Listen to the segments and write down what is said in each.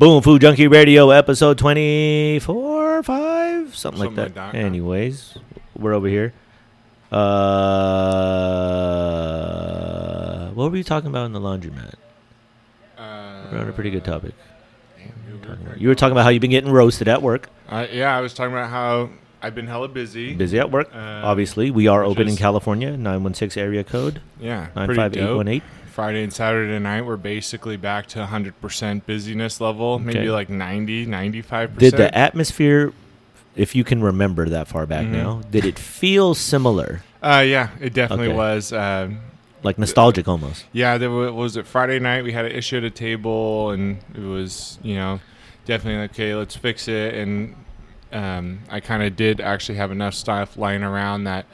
Boom Food Junkie Radio, episode 24, 5, something, like that. like that. Anyways, we're over here. Uh, what were you talking about in the laundromat? Uh, We're on a pretty good topic. damn, you were Talking about- right. You were talking about how you've been getting roasted at work. Uh, yeah, I was talking about how I've been hella busy. Busy at work, Uh, obviously. We are open in California, 916 area code, Yeah, pretty dope. 95818. Friday and Saturday night, we're basically back to 100% busyness level, Okay. maybe like 90, 95%. Did the atmosphere, if you can remember that far back Mhm. now, did it feel similar? Uh, yeah, it definitely Okay. was. Um, Like nostalgic almost? yeah, there wa- was it Friday night. We had an issue at a table, and it was you know definitely like, okay, let's fix it. And um, I kind of did actually have enough stuff lying around that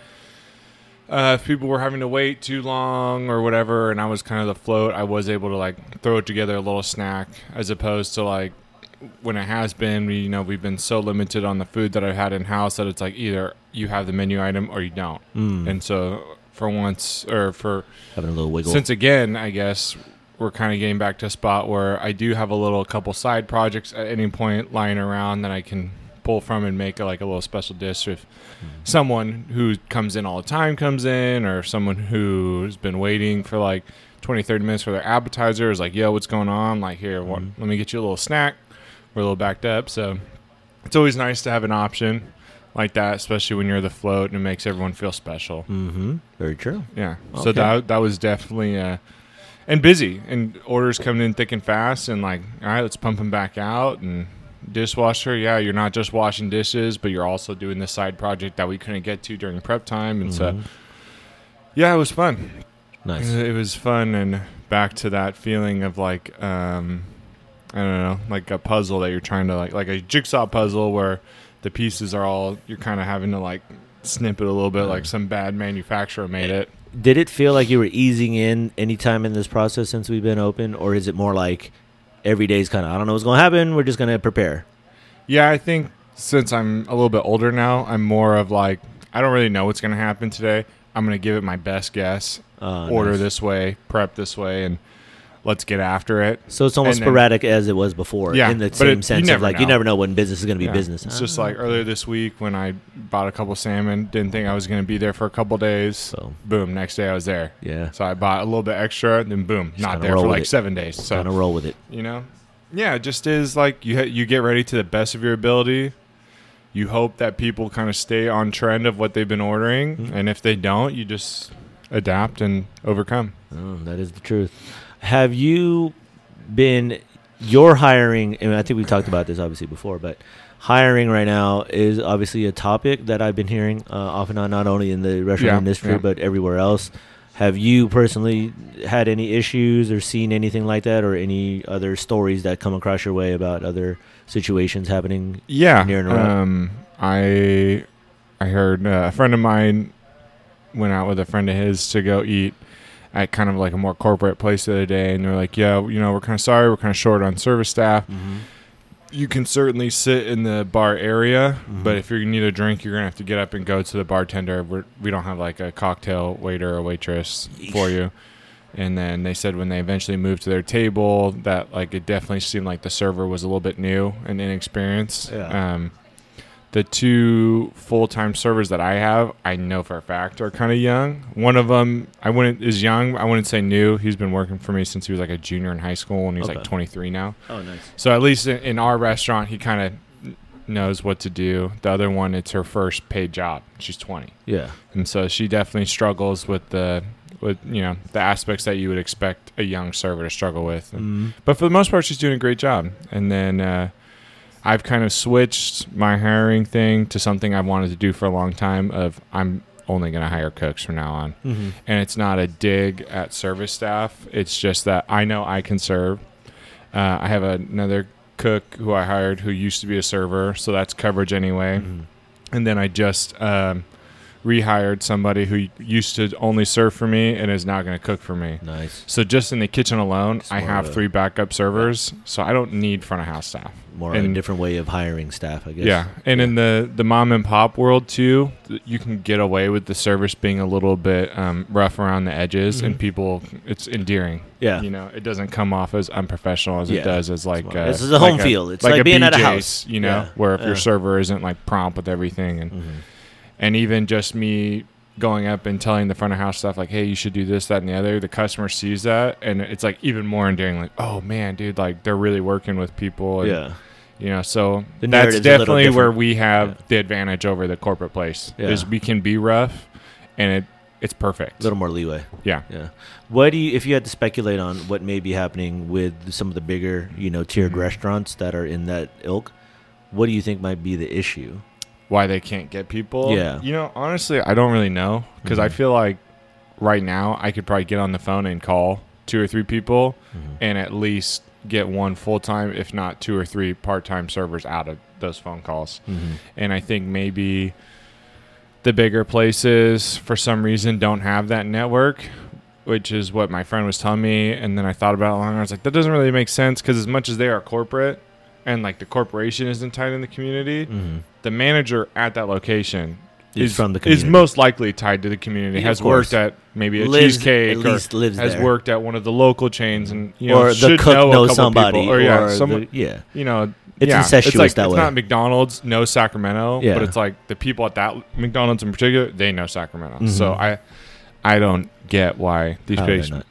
uh, if people were having to wait too long or whatever, and I was kind of the float, I was able to like throw together a little snack as opposed to like when it has been, we, you know, we've been so limited on the food that I've had in house that it's like either you have the menu item or you don't. Mm. And so for once, or for Having a little wiggle. since again, I guess we're kind of getting back to a spot where I do have a little couple side projects at any point lying around that I can pull from and make a, like a little special dish if someone who comes in all the time comes in or someone who's been waiting for like 20 30 minutes for their appetizer is like yo what's going on like here what, Mhm. let me get you a little snack we're a little backed up so it's always nice to have an option like that especially when you're the float and it makes everyone feel special mm-hmm. Very true. yeah. Okay. So that that was definitely uh and busy and orders coming in thick and fast and like all right, let's pump them back out and dishwasher. Yeah, you're not just washing dishes, but you're also doing this side project that we couldn't get to during prep time and so Mhm. yeah, it was fun. Nice. It was fun and back to that feeling of like um I don't know, like a puzzle that you're trying to like like a jigsaw puzzle where the pieces are all you're kind of having to like snip it a little bit like some bad manufacturer made it. Did it feel like you were easing in any time in this process since we've been open, or is it more like every day's kind of I don't know what's going to happen. We're just going to prepare. Yeah, I think since I'm a little bit older now, I'm more of like I don't really know what's going to happen today. I'm going to give it my best guess. Uh, order nice. this way, prep this way, and let's get after it. So it's almost and then- sporadic as it was before. Yeah, in the same it- sense of like you never know when business is going to be Yeah. business. It's just Ah. like earlier this week when I bought a couple salmon. Didn't think I was going to be there for a couple days. so Boom, next day I was there. yeah, So I bought a little bit extra, then boom, Just not there for like it. seven days. So kind of roll with it. you know, yeah, it just is like you ha- you get ready to the best of your ability. You hope that people kind of stay on trend of what they've been ordering, Mhm. and if they don't, you just adapt and overcome. Oh, that is the truth. Have you been your hiring? And I think we talked about this obviously before, but hiring right now is obviously a topic that I've been hearing uh, off and on, not only in the restaurant Yeah, industry yeah. but everywhere else. Have you personally had any issues or seen anything like that, or any other stories that come across your way about other situations happening? Yeah, Near and around. um, I I heard uh, a friend of mine went out with a friend of his to go eat at kind of like a more corporate place the other day, and they're like, "Yeah, you know, we're kind of sorry, we're kind of short on service staff. Mm-hmm. you can certainly sit in the bar area, Mhm. but if you need a drink, you're gonna have to get up and go to the bartender. We're, we don't have like a cocktail waiter or waitress for you. And then they said when they eventually moved to their table, that like it definitely seemed like the server was a little bit new and inexperienced. Yeah. Um, the two full time servers that I have, I know for a fact are kind of young. One of them, I wouldn't is young. I wouldn't say new. He's been working for me since he was like a junior in high school, and he's Okay. like 23 now. Oh, nice. So at least in, in our restaurant, he kind of knows what to do. The other one, it's her first paid job. She's 20, Yeah. and so she definitely struggles with the with you know the aspects that you would expect a young server to struggle with. Mm-hmm. But for the most part, she's doing a great job. And then uh, I've kind of switched my hiring thing to something I've wanted to do for a long time. Of I'm only going to hire cooks from now on Mm-hmm. and it's not a dig at service staff. It's just that I know I can serve. Uh, I have another cook who I hired who used to be a server, so that's coverage anyway. Mm-hmm. And then I just um, rehired somebody who used to only serve for me and is now going to cook for me. Nice. So just in the kitchen alone, I have three backup servers, so I don't need front of house staff. More a different way of hiring staff, I guess. Yeah, and in the the mom and pop world too, you can get away with the service being a little bit um, rough around the edges, and Mhm. people, it's endearing. Yeah. You know, it doesn't come off as unprofessional as Yeah. it does as like Smart. uh, This is a home like field. It's like being at a house. You know, Yeah. where if Yeah. your server isn't like prompt with everything, and Mhm. And even just me going up and telling the front of house stuff like, hey, you should do this, that, and the other. The customer sees that, and it's like even more endearing. Like, oh man, dude, like they're really working with people. And, Yeah. you know, so The that's narrative's a little definitely where we have Yeah. the advantage over the corporate place. Yeah. Is we can be rough, and it it's perfect. A little more leeway. yeah. Yeah. What do you, if you had to speculate on what may be happening with some of the bigger, you know, tiered Mhm. restaurants that are in that ilk? What do you think might be the issue? Why they can't get people? Yeah. You know, honestly, I don't really know because I Mhm. feel like right now I could probably get on the phone and call two or three people Mhm. and at least get one full time, if not two or three part time servers out of those phone calls. Mhm. And I think maybe the bigger places, for some reason, don't have that network, which is what my friend was telling me. And then I thought about it longer. I was like, that doesn't really make sense because as much as they are corporate and like the corporation isn't tied in the community, Mhm. the manager at that location Is is from the community. is most likely tied to the community. Yeah, has worked at maybe a Lives- cheesecake at or least lives has there. worked at one of the local chains and you know or the should cook know knows somebody, people. or yeah, or someone, the, yeah. you know, It's yeah, incestuous it's like, that it's way. not McDonald's no Sacramento, Yeah. but it's like the people at that McDonald's in particular, they know Sacramento. Mhm. So I, I don't get why these they're patients.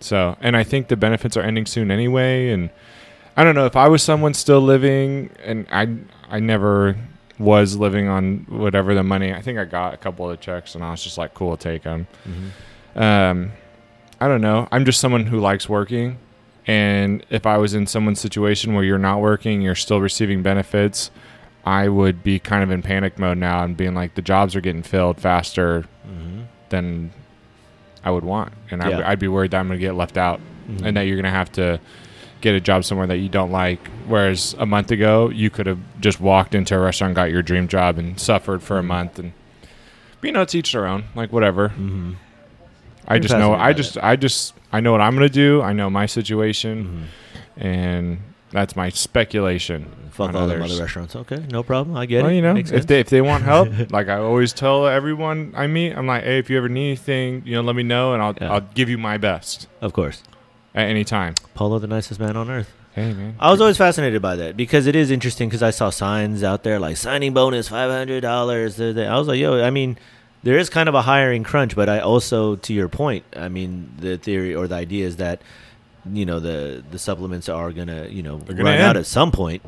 So and I think the benefits are ending soon anyway. And I don't know if I was someone still living, and I I never was living on whatever the money. I think I got a couple of the checks, and I was just like, cool, take them. Mhm. Um, I don't know. I'm just someone who likes working. And if I was in someone's situation where you're not working, you're still receiving benefits, I would be kind of in panic mode now and being like, the jobs are getting filled faster Mhm. than I would want. And I'd, I'd be worried that I'm going to get left out Mhm. and that you're going to have to get a job somewhere that you don't like. Whereas a month ago, you could have just walked into a restaurant, got your dream job, and suffered for a Mhm. month. And, but, you know, it's each their own. Like, whatever. Mhm. I just know. I just. I just. I know what I'm gonna do. I know my situation, Mhm. and that's my speculation. Fuck all them others. other restaurants. Okay, no problem. I get Well, it. you know, Makes if sense. they if they want help, like I always tell everyone I meet, I'm like, hey, if you ever need anything, you know, let me know, and I'll Yeah. I'll give you my best of course, at any time. Polo, the nicest man on earth. Hey, man. I was always fascinated by that because it is interesting because I saw signs out there like signing bonus five hundred dollars. I was like, yo, I mean, there is kind of a hiring crunch, but I also, to your point, I mean, the theory or the idea is that you know the the supplements are gonna you know gonna run out at some point,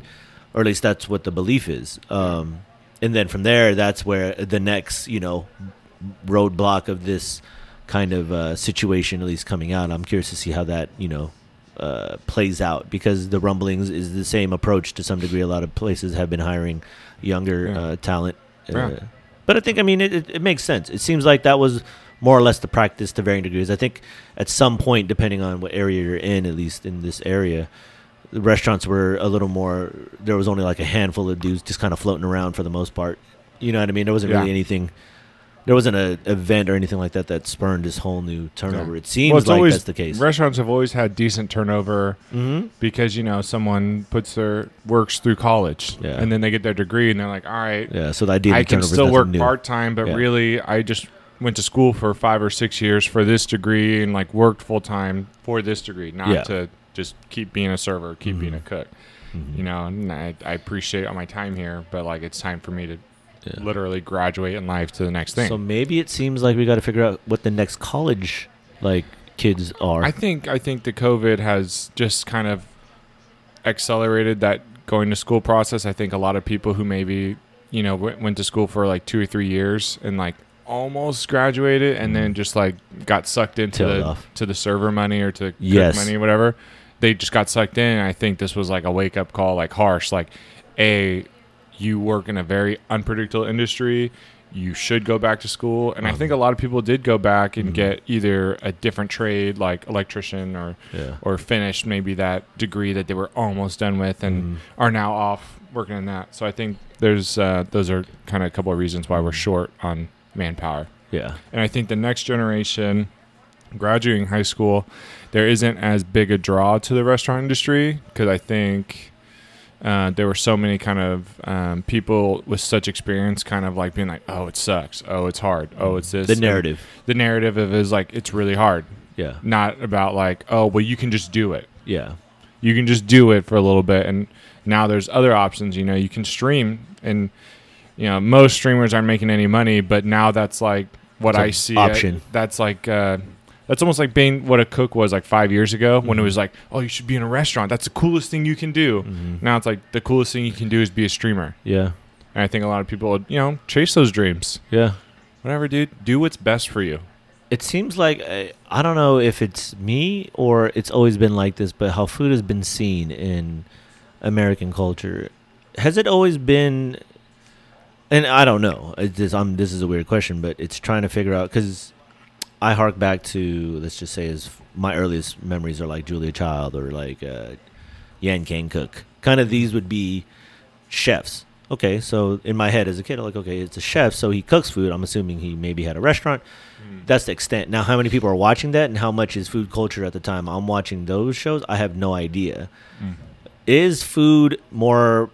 or at least that's what the belief is. Um, and then from there, that's where the next you know roadblock of this kind of uh, situation, at least coming out. I'm curious to see how that you know uh, plays out because the rumblings is the same approach to some degree. A lot of places have been hiring younger Yeah. uh, talent, uh, Yeah. but I think I mean it, it, it makes sense. It seems like that was more or less the practice to varying degrees. I think at some point, depending on what area you're in, at least in this area. The restaurants were a little more. There was only like a handful of dudes just kind of floating around for the most part. You know what I mean? There wasn't Yeah. really anything. There wasn't a event or anything like that that spurned this whole new turnover. Yeah. It seems Well, like always that's the case. Restaurants have always had decent turnover mm-hmm. because you know someone puts their works through college Yeah. and then they get their degree and they're like, all right, Yeah, so the idea I can still work part time, but Yeah. really, I just went to school for five or six years for this degree and like worked full time for this degree, not Yeah. to just keep being a server, keep being a cook. Mhm. You know, and I, I appreciate all my time here, but like it's time for me to Yeah. literally graduate in life to the next thing. So maybe it seems like we got to figure out what the next college like kids are. I think I think the COVID has just kind of accelerated that going to school process. I think a lot of people who maybe you know went, went to school for like two or three years and like almost graduated and then mm. just like got sucked into. Tailed the off. to the server money or to cook Yes. money whatever. They just got sucked in. I think this was like a wake up call, like harsh, like a you work in a very unpredictable industry. You should go back to school, and I think a lot of people did go back and Mhm. get either a different trade like electrician or yeah. or finished maybe that degree that they were almost done with and Mhm. are now off working in that. So I think there's uh, those are kind of a couple of reasons why we're short on manpower. Yeah. And I think the next generation graduating high school, there isn't as big a draw to the restaurant industry because I think uh, there were so many kind of um, people with such experience, kind of like being like, "Oh, it sucks. Oh, it's hard. Oh, it's this." The And narrative. the narrative of it is like it's really hard, Yeah. not about like, "Oh, well, you can just do it. Yeah. You can just do it for a little bit." And now there's other options. You know, you can stream, and you know most streamers aren't making any money, but now that's like what It's I see. option. That's like. Uh, that's almost like being what a cook was like five years ago when it Mhm. was like, oh, you should be in a restaurant. That's the coolest thing you can do. hmm Now it's like the coolest thing you can do is be a streamer. Yeah. And I think a lot of people, would, you know, chase those dreams. Yeah. Whatever, dude. Do what's best for you. It seems like uh, I don't know if it's me or it's always been like this, but how food has been seen in American culture has it always been? And I don't know. It's just, I'm, this is a weird question, but it's trying to figure out because I hark back to let's just say as my earliest memories are like Julia Child or like uh, Yan Can Cook. Kind of these would be chefs. Okay, so in my head as a kid, I'm like, okay, it's a chef, so he cooks food. I'm assuming he maybe had a restaurant that's the extent. Now, how many people are watching that, and how much is food culture at the time? I'm watching those shows. I have no idea. Mm. Is food more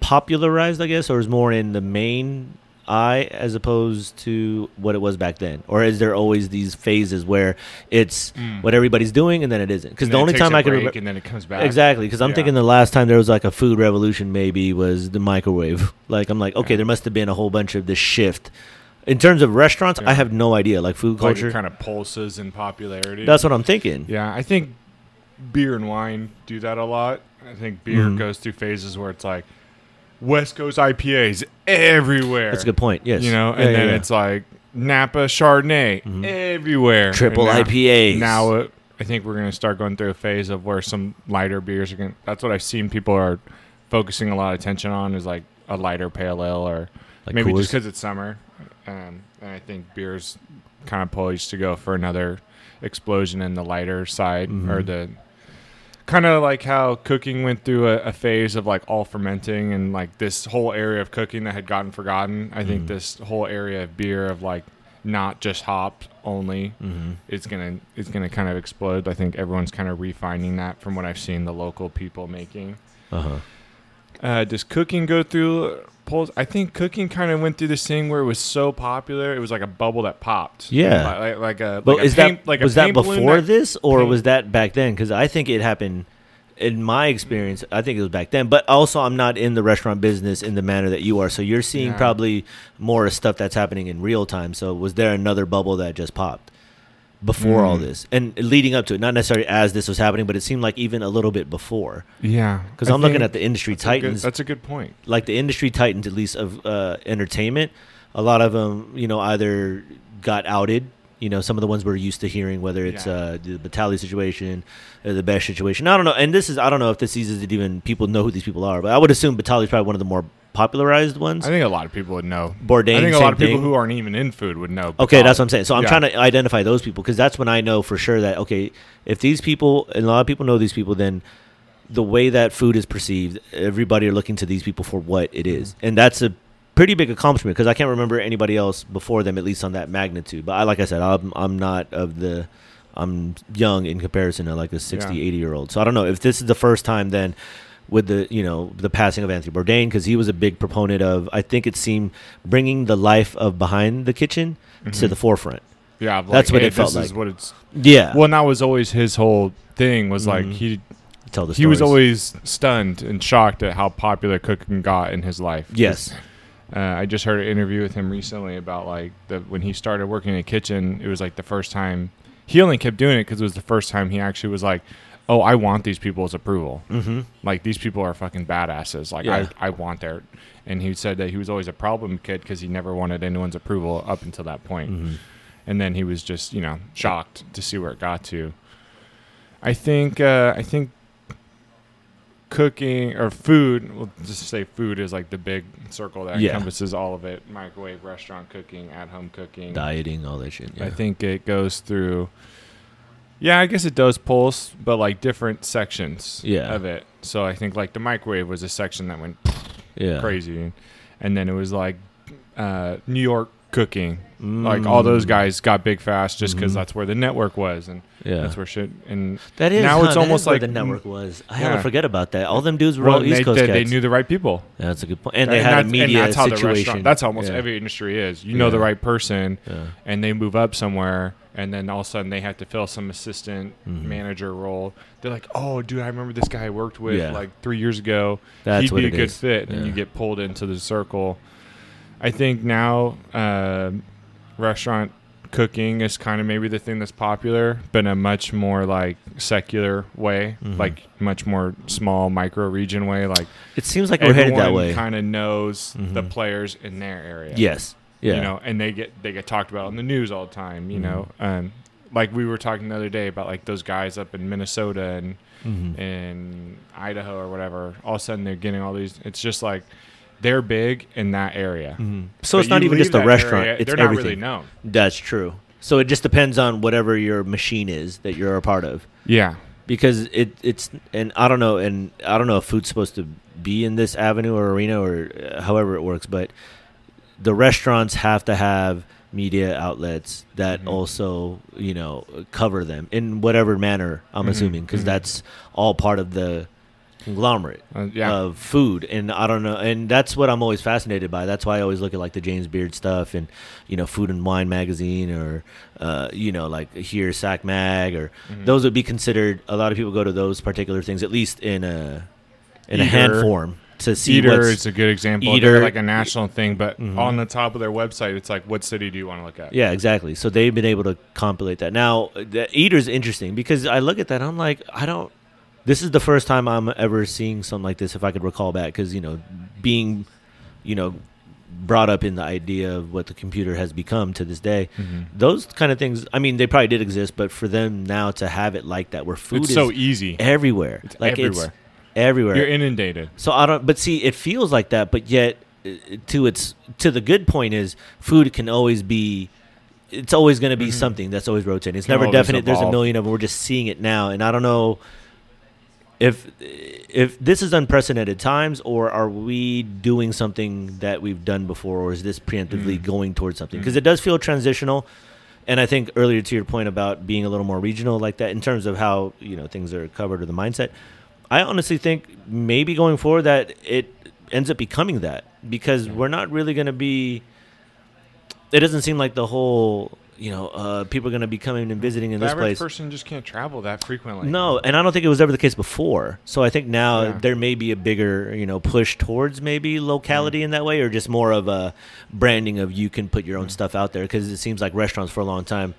popularized, I guess, or is more in the main eye as opposed to what it was back then, or is there always these phases where it's Mm. what everybody's doing and then it isn't? Because the only time I can remember. and then it comes back. Exactly, because I'm Yeah. thinking the last time there was like a food revolution, maybe was the microwave. Like I'm like, okay, Yeah. there must have been a whole bunch of this shift. In terms of restaurants, Yeah. I have no idea. Like food culture, it kind of pulses in popularity. that's what I'm thinking. yeah, I think beer and wine do that a lot. I think beer Mhm. goes through phases where it's like West Coast IPAs everywhere. That's a good point. Yes, You know, and yeah, then yeah. it's like Napa Chardonnay Mhm. everywhere. triple now- IPAs. Now it, I think we're going to start going through a phase of where some lighter beers are going. That's what I've seen people are focusing a lot of attention on is like a lighter pale ale or like maybe Coors. just because it's summer. Um, and I think beers kind of poised to go for another explosion in the lighter side or Mhm. the kind of like how cooking went through a, a phase of like all fermenting and like this whole area of cooking that had gotten forgotten. I think Mhm. this whole area of beer of like not just hop only Mhm. it's gonna it's gonna kind of explode. I think everyone's kind of refining that from what I've seen the local people making. Uh-huh. Uh, does cooking go through polls? I think cooking kind of went through this thing where it was so popular, it was like a bubble that popped. Yeah. like, like, like a. But like a is paint- that like a was that before that- this, or paint- was that back then? Because I think it happened. In my experience, I think it was back then. But also, I'm not in the restaurant business in the manner that you are. So you're seeing Yeah. probably more stuff that's happening in real time. So was there another bubble that just popped before all Mm. this and leading up to it? Not necessarily as this was happening, but it seemed like even a little bit before. Yeah, Because I'm looking at the industry that's a good- titans. that's a good point. like the industry titans, at least of uh, entertainment, a lot of them, you know, either got outed. You know, some of the ones we're used to hearing, whether it's Yeah. uh, the Batali situation, or the Besh situation. I don't know, and this is I don't know if this is that even people know who these people are, but I would assume Batali is probably one of the more popularized ones. I think a lot of people would know. Bourdain, I think a lot of people thing. who aren't even in food would know. Okay, that's what I'm saying. So I'm Yeah. trying to identify those people because that's when I know for sure that okay, if these people and a lot of people know these people, then the way that food is perceived, everybody are looking to these people for what it is, Mm-hmm. and that's a pretty big accomplishment because I can't remember anybody else before them, at least on that magnitude. But I, like I said, I'm I'm not of the I'm young in comparison to like a 60, Yeah. 80 year old. So I don't know if this is the first time then with the you know the passing of Anthony Bourdain because he was a big proponent of I think it seemed bringing the life of behind the kitchen to Mhm. the forefront. Yeah, like, That's what hey, it felt this is like. what it's. Yeah, Well, and that was always his whole thing. Was like Mhm. he tell the he was always stunned and shocked at how popular cooking got in his life. yes, Uh, I just heard an interview with him recently about like the when he started working in a kitchen. It was like the first time he only kept doing it because it was the first time he actually was like, "Oh, I want these people's approval. mm-hmm. Like these people are fucking badasses. Like Yeah. I, I want their." And he said that he was always a problem kid because he never wanted anyone's approval up until that point. Mm-hmm. And then he was just you know shocked to see where it got to. I think uh, I think cooking or food. We'll just say food is like the big circle that Yeah. encompasses all of it: microwave, restaurant cooking, at home cooking. dieting, all that shit. Yeah. I think it goes through. Yeah, I guess it does pulse, but like different sections Yeah. of it. So I think like the microwave was a section that went yeah, crazy, and then it was like uh, New York cooking. Like all those Mm. guys got big fast just because Mhm. that's where the network was, and Yeah. that's where shit. And That is now huh, it's almost is where like the network was. I yeah. yeah. forget about that. All them dudes were well, all East they, Coast they, cats. they knew the right people. Yeah, that's a good point. And they had a that's- and media that's how the situation. restaurant. That's how almost Yeah. every industry is. You know the right person, Yeah. and they move up somewhere, and then all of a sudden they have to fill some assistant Mhm. manager role. They're like, "Oh, dude, I remember this guy I worked with Yeah. like three years ago. That's He'd what be a good is. fit," and Yeah. you get pulled into the circle. I think now uh, restaurant cooking is kind of maybe the thing that's popular, but in a much more like secular way, Mhm. like much more small micro region way. Like It seems like we're headed that way. kind of knows the Mhm. players in their area. yes. Yeah. You know, and they get they get talked about on the news all the time. You Mhm. know, um, like we were talking the other day about like those guys up in Minnesota and Mhm. in Idaho or whatever. All of a sudden they're getting all these. It's just like they're big in that area. Mhm. So But it's not even just the restaurant. area, it's they're not everything. really known. That's true. So it just depends on whatever your machine is that you're a part of. Yeah. Because it it's and I don't know and I don't know if food's supposed to be in this avenue or arena or uh, however it works, but the restaurants have to have media outlets that Mhm. also you know cover them in whatever manner. I'm Mhm, assuming because mhm. that's all part of the conglomerate. Uh, yeah. of food and i don't know and that's what i'm always fascinated by that's why i always look at like the james beard stuff and you know food and wine magazine or uh, you know like here sac mag or Mhm. those would be considered a lot of people go to those particular things at least in a in a hand form to see Eater is a good example. Eater- They're like a national thing, but Mhm. on the top of their website, it's like, what city do you want to look at? yeah exactly so they've been able to compilate that now the eater's interesting because i look at that i'm like i don't this is the first time i'm ever seeing something like this if i could recall back because you know being you know brought up in the idea of what the computer has become to this day Mhm. those kind of things i mean they probably did exist but for them now to have it like that where food It's is so easy. everywhere It's like everywhere. it's everywhere You're inundated. so I don't. But see, it feels like that. But yet, uh, to its to the good point is, food can always be. It's always going to be Mhm. something that's always rotating. It's never definite. There's a million of them. We're just seeing it now, and I don't know if if this is unprecedented times, or are we doing something that we've done before, or is this preemptively Mm. going towards something? Because Mm. it does feel transitional. And I think earlier to your point about being a little more regional like that in terms of how you know things are covered or the mindset, I honestly think maybe going forward that it ends up becoming that because we're not really going to be. It doesn't seem like the whole you know uh, people are going to be coming and visiting in the this average place. person just can't travel that frequently. No, and I don't think it was ever the case before. So I think now Yeah. there may be a bigger, you know, push towards maybe locality in that way, or just more of a branding of you can put your own Mm. stuff out there. Because it seems like restaurants for a long time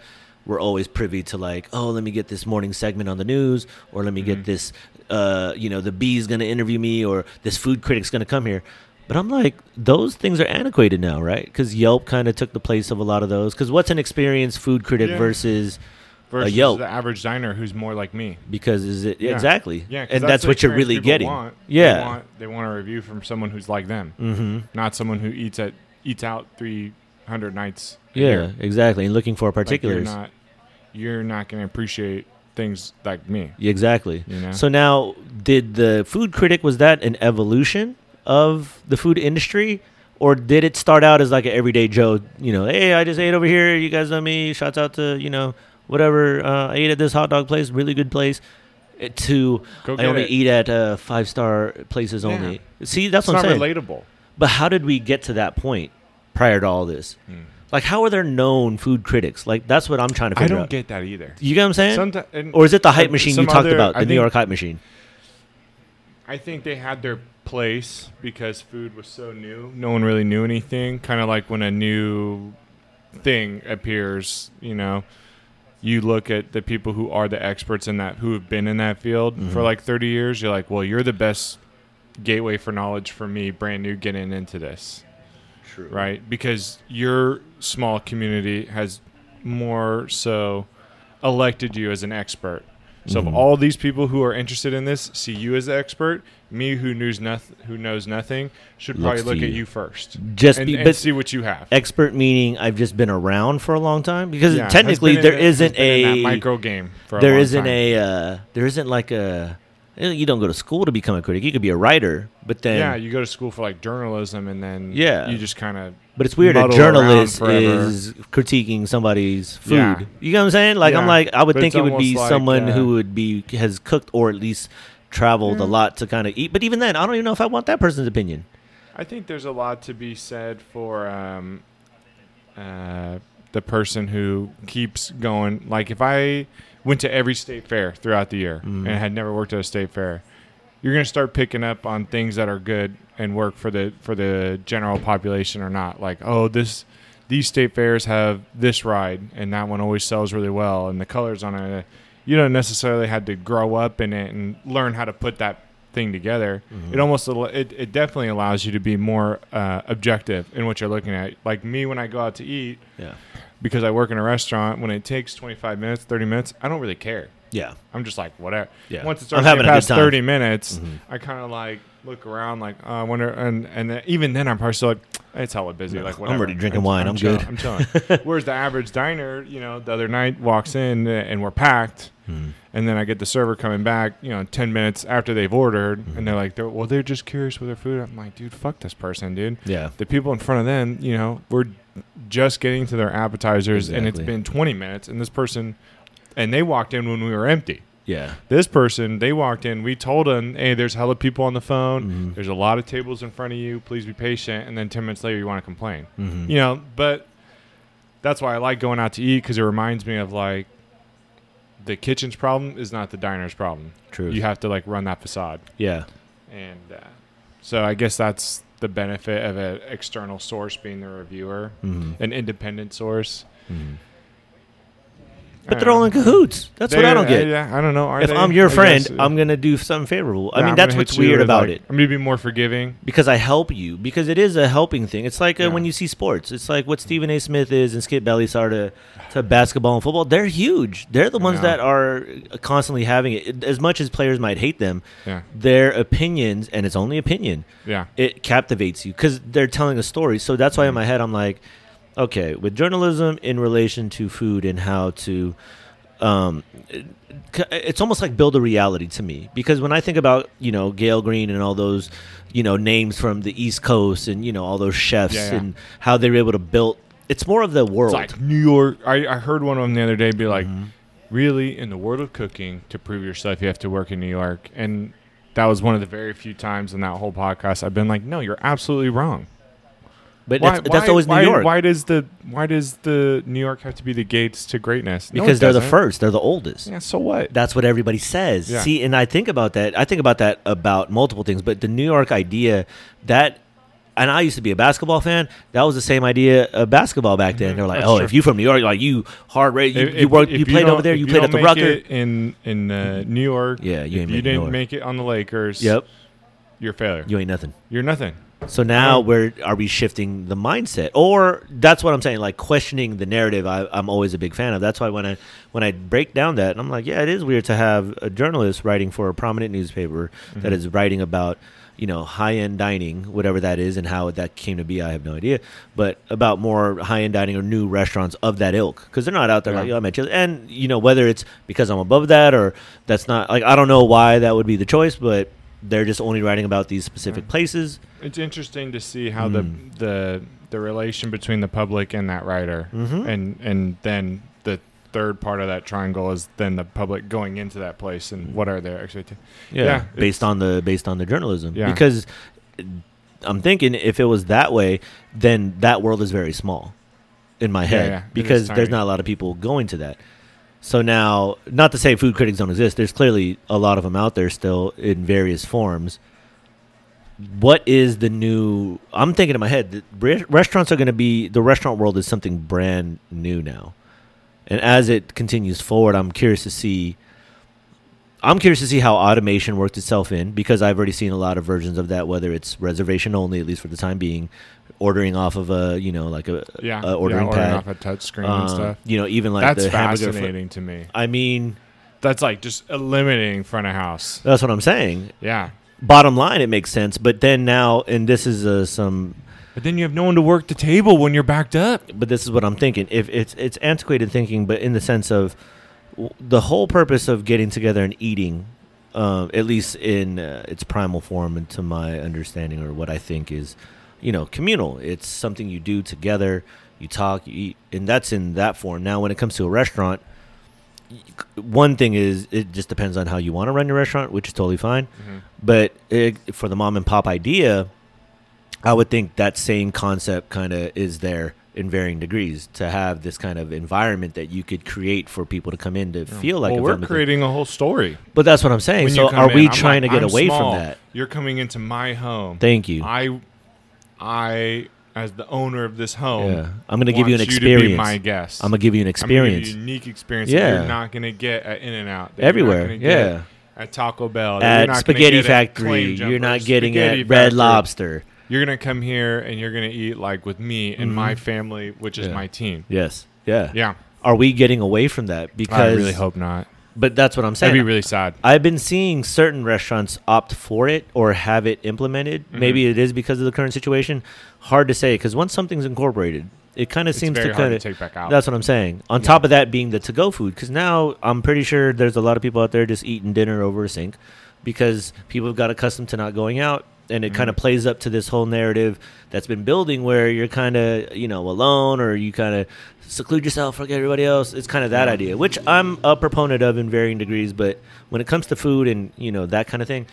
were always privy to like, oh, let me get this morning segment on the news, or let me Mhm. get this, uh, you know, the bee's going to interview me, or this food critic's going to come here. But I'm like, those things are antiquated now, right? Because Yelp kind of took the place of a lot of those. Because what's an experienced food critic Yeah. versus versus Yelp. the average diner who's more like me. because is it Yeah. exactly? Yeah, and that's, the what you're really getting. Want. Yeah. they want, they want a review from someone who's like them, Mm-hmm. not someone who eats at eats out three hundred nights. a Yeah, year. exactly. And looking for Like, particulars. you're not, you're not going to appreciate things like me. Exactly. You know. So now, did the food critic was that an evolution of the food industry, or did it start out as like an everyday Joe? You know, hey, I just ate over here. You guys know me. Shouts out to you know whatever. Uh, I ate at this hot dog place, really good place. uh, To I only it. eat at uh, five star places Yeah. only. See, that's it's what I'm not saying. relatable. But how did we get to that point prior to all this? Hmm. Like, how are there known food critics? Like, that's what I'm trying to figure out. I don't out. get that either. you get what I'm saying? Someti- or is it the hype machine you talked other- about, the I New think- York hype machine? I think they had their place because food was so new. No one really knew anything. Kind of like when a new thing appears, you know, you look at the people who are the experts in that, who have been in that field for Mhm. like 30 years. You're like, well, you're the best gateway for knowledge for me, brand new, getting into this, True. right? Because your small community has more so elected you as an expert. So Mhm. if all these people who are interested in this see you as the expert, me who knows nothing, who knows nothing, should probably Looks to look at you. you first Just and, be, and but see what you have. expert meaning I've just been around for a long time because Yeah, technically there that- has isn't been in that a micro game. For a there isn't a uh, there isn't like a you don't go to school to become a critic. You could be a writer, but then yeah. You go to school for like journalism, and then Yeah. you just kind of But it's weird. A journalist is critiquing somebody's food. Yeah. You know what I'm saying? Like I'm like I would But think it would be like, someone uh, who would be has cooked or at least traveled a lot to kind of eat. But even then, I don't even know if I want that person's opinion. I think there's a lot to be said for um, uh, the person who keeps going. Like if I went to every state fair throughout the year Mhm. and had never worked at a state fair, you're gonna start picking up on things that are good and work for the for the general population or not. Like oh this. These state fairs have this ride, and that one always sells really well, and the colors on it. You don't necessarily had to grow up in it and learn how to put that thing together Mhm. it almost it, it definitely allows you to be more uh, objective in what you're looking at like me when i go out to eat Yeah. because i work in a restaurant when it takes 25 minutes 30 minutes i don't really care Yeah. i'm just like whatever Yeah. once it starts having getting a good past 30 minutes Mhm. i kind of like look around like oh, i wonder and and then, even then i'm probably still like it's hella busy No, like I'm already drinking wine, I'm chilling, good. i'm chilling whereas the average diner you know the other night walks in and we're packed Mhm. and then I get the server coming back, you know, ten minutes after they've ordered, and they're like, they're, "Well, they're just curious with their food." I'm like, "Dude, fuck this person, dude." Yeah. The people in front of them, you know, we're just getting to their appetizers, and it's been 20 minutes, and this person, and they walked in when we were empty. Yeah. This person, they walked in. We told them, "Hey, there's hella people on the phone. Mhm. There's a lot of tables in front of you. Please be patient." And then 10 minutes later, you want to complain, Mhm. you know. But that's why I like going out to eat because it reminds me of like the kitchen's problem is not the diner's problem True. you have to like run that facade yeah. and uh, so i guess that's the benefit of an external source being the reviewer Mhm. an independent source Mhm. But they're all in cahoots. That's what I don't get. yeah i don't know Are if they? I'm your I friend, guess, uh, I'm gonna do something favorable. I yeah, mean, I'm that's gonna what's you weird with, about like- it i'm gonna be more forgiving because I help you because it is a helping thing. It's like uh, Yeah. when you see sports. It's like what Stephen A. Smith is and Skip Bayless are to, to basketball and football. They're huge. They're the ones know. that are constantly having it. As much as players might hate them, yeah their opinions and it's only opinion. yeah It captivates you because they're telling a story. So that's why in my head I'm like, okay, with journalism in relation to food and how to um, it's almost like build a reality to me because when I think about you know Gael Greene and all those you know names from the East Coast and you know all those chefs Yeah, yeah. and how they were able to build it's more of the world. it's like new york I, I heard one of them the other day be like Mhm. really in the world of cooking to prove yourself you have to work in new york and that was one of the very few times in that whole podcast i've been like no you're absolutely wrong but that's, that's always New York Why does the why does the New York have to be the gates to greatness? No, because they're the doesn't. first, they're the oldest. Yeah, so what? That's what everybody says. Yeah. See, and I think about that. I think about that about multiple things, but the New York idea that. And I used to be a basketball fan. That was the same idea of basketball back then. Mhm, They're like, that's "Oh, true. if you from New York, like you hard rate, you, If- you worked, you played over there, you played at the make Rucker." it in in uh, New York. Yeah, you you didn't make it on the Lakers. Yep, you're a failure. you ain't nothing. You're nothing. So now, where are we shifting the mindset? Or that's what I'm saying, like questioning the narrative. I, I'm always a big fan of. That's why when I when I break down that, I'm like, yeah, it is weird to have a journalist writing for a prominent newspaper that Mhm. is writing about you know high end dining, whatever that is, and how that came to be. I have no idea, but about more high end dining or new restaurants of that ilk because they're not out there Yeah. like yo, I met you. And you know whether it's because I'm above that or that's not like I don't know why that would be the choice, but they're just only writing about these specific Yeah. places. It's interesting to see how Mm. the the the relation between the public and that writer, Mhm. and and then the third part of that triangle is then the public going into that place and what are their expectations. Yeah, Yeah, based on the based on the journalism. Yeah. Because I'm thinking if it was that way, then that world is very small in my head yeah, it is because there's not a lot of people going to that. So now, not to say food critics don't exist. There's clearly a lot of them out there still in various forms. What is the new? I'm thinking in my head restaurants are going to be the restaurant world is something brand new now, and as it continues forward, I'm curious to see I'm curious to see how automation worked itself in because I've already seen a lot of versions of that, whether it's reservation only, at least for the time being, ordering off of a you know like a, Yeah, a ordering yeah, pad, off a touch screen Um, and stuff. You know, even like That's the fl- fascinating to me. I mean, That's like just eliminating front of house. that's what I'm saying. Yeah, Bottom line, it makes sense, but then now, and this is uh, some but then you have no one to work the table when you're backed up. but this is what I'm thinking. If it's it's antiquated thinking, but in the sense of the whole purpose of getting together and eating, um, at least in uh, its primal form, and to my understanding or what I think is you know communal. It's something you do together. You talk, you eat, and that's in that form. Now, when it comes to a restaurant, one thing is it just depends on how you want to run your restaurant, which is totally fine. Mhm. But it, for the mom and pop idea, I would think that same concept kind of is there in varying degrees to have this kind of environment that you could create for people to come in to feel like well, a we're creating a whole story. But that's what I'm saying. When so are in, we I'm trying like, to get I'm away small. from that? You're coming into my home. Thank you. I, I, as the owner of this home, yeah, I'm gonna give you an experience. to be my guest. I'm gonna give you an you experience a unique experience. Yeah. you're not gonna get at In-N-Out. everywhere. Yeah, At Taco Bell. at Spaghetti Factory, you're not getting Spaghetti at Red Factory. Lobster. You're gonna come here and you're gonna eat like with me and Mhm. my family, which is Yeah. my team. Yes, yeah. Yeah, Are we getting away from that? Because I really hope not. But that's what I'm saying. That'd be really sad. I've been seeing certain restaurants opt for it or have it implemented. Mhm. Maybe it is because of the current situation. Hard to say because once something's incorporated, it kind of seems to kind of. take back out. That's what I'm saying. On top of that being the to-go food, because now I'm pretty sure there's a lot of people out there just eating dinner over a sink, because people have got accustomed to not going out, and it Mhm. kind of plays up to this whole narrative that's been building where you're kind of you know alone or you kind of seclude yourself from everybody else. It's kind of that idea, which I'm a proponent of in varying degrees. But when it comes to food and you know that kind of thing,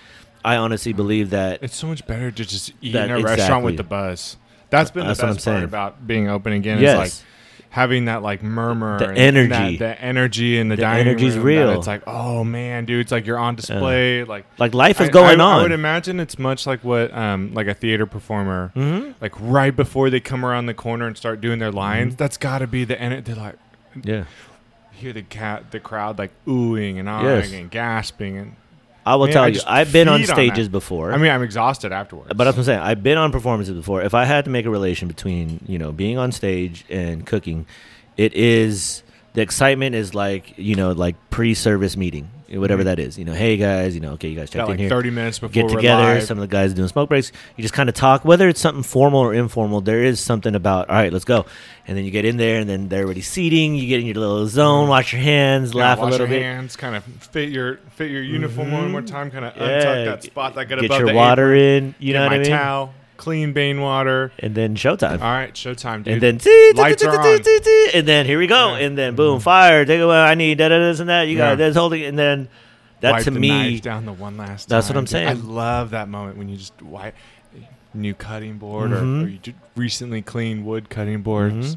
I honestly believe that It's so much better to just eat That- in a restaurant with the buzz. That's been That's the what best I'm part saying. about being open again. yes, Is like having that like murmur, The and energy. that, the energy in the, The dining energy's room. real. It's like, oh man, dude, it's like you're on display. Like like life is I- going I, on. I would imagine it's much like what um like a theater performer. mm-hmm. Like right before they come around the corner and start doing their lines, Mhm. that's got to be the end. They're like, Yeah, hear the cat, the crowd like oohing and ahhing Yes. and gasping, and I will Man, tell I you, I've been on feed on stages that. before. I mean, I'm exhausted afterwards. But that's what I'm saying. I've been on performances before. If I had to make a relation between, you know, being on stage and cooking, it is the excitement is like, you know, like pre-service meeting, whatever that is. You know, hey guys, you know, okay, you guys checked Got in like here. 30 minutes before Get together. live. Some of the guys doing smoke breaks. You just kind of talk, whether it's something formal or informal. There is something about, all right, let's go, and then you get in there, and then they're already seating. You get in your little zone, Mhm. wash your hands, Yeah, laugh a little your bit, hands, kind of fit your fit your uniform one Mhm. more time, kind of Yeah, untuck that spot that got get above your water apron, in. You know what I mean? towel, clean Bane water. And then showtime. All right, showtime, dude. And then tee, Lights tee, are on. tee, and then here we go, Yeah. and then boom, fire. Take away. I need da this and that. You Yeah. got this holding, and then that Wipe to the me, down the one last. That's what I'm saying. I love that moment when you just wipe new cutting board Mhm. or, or you recently cleaned wood cutting boards.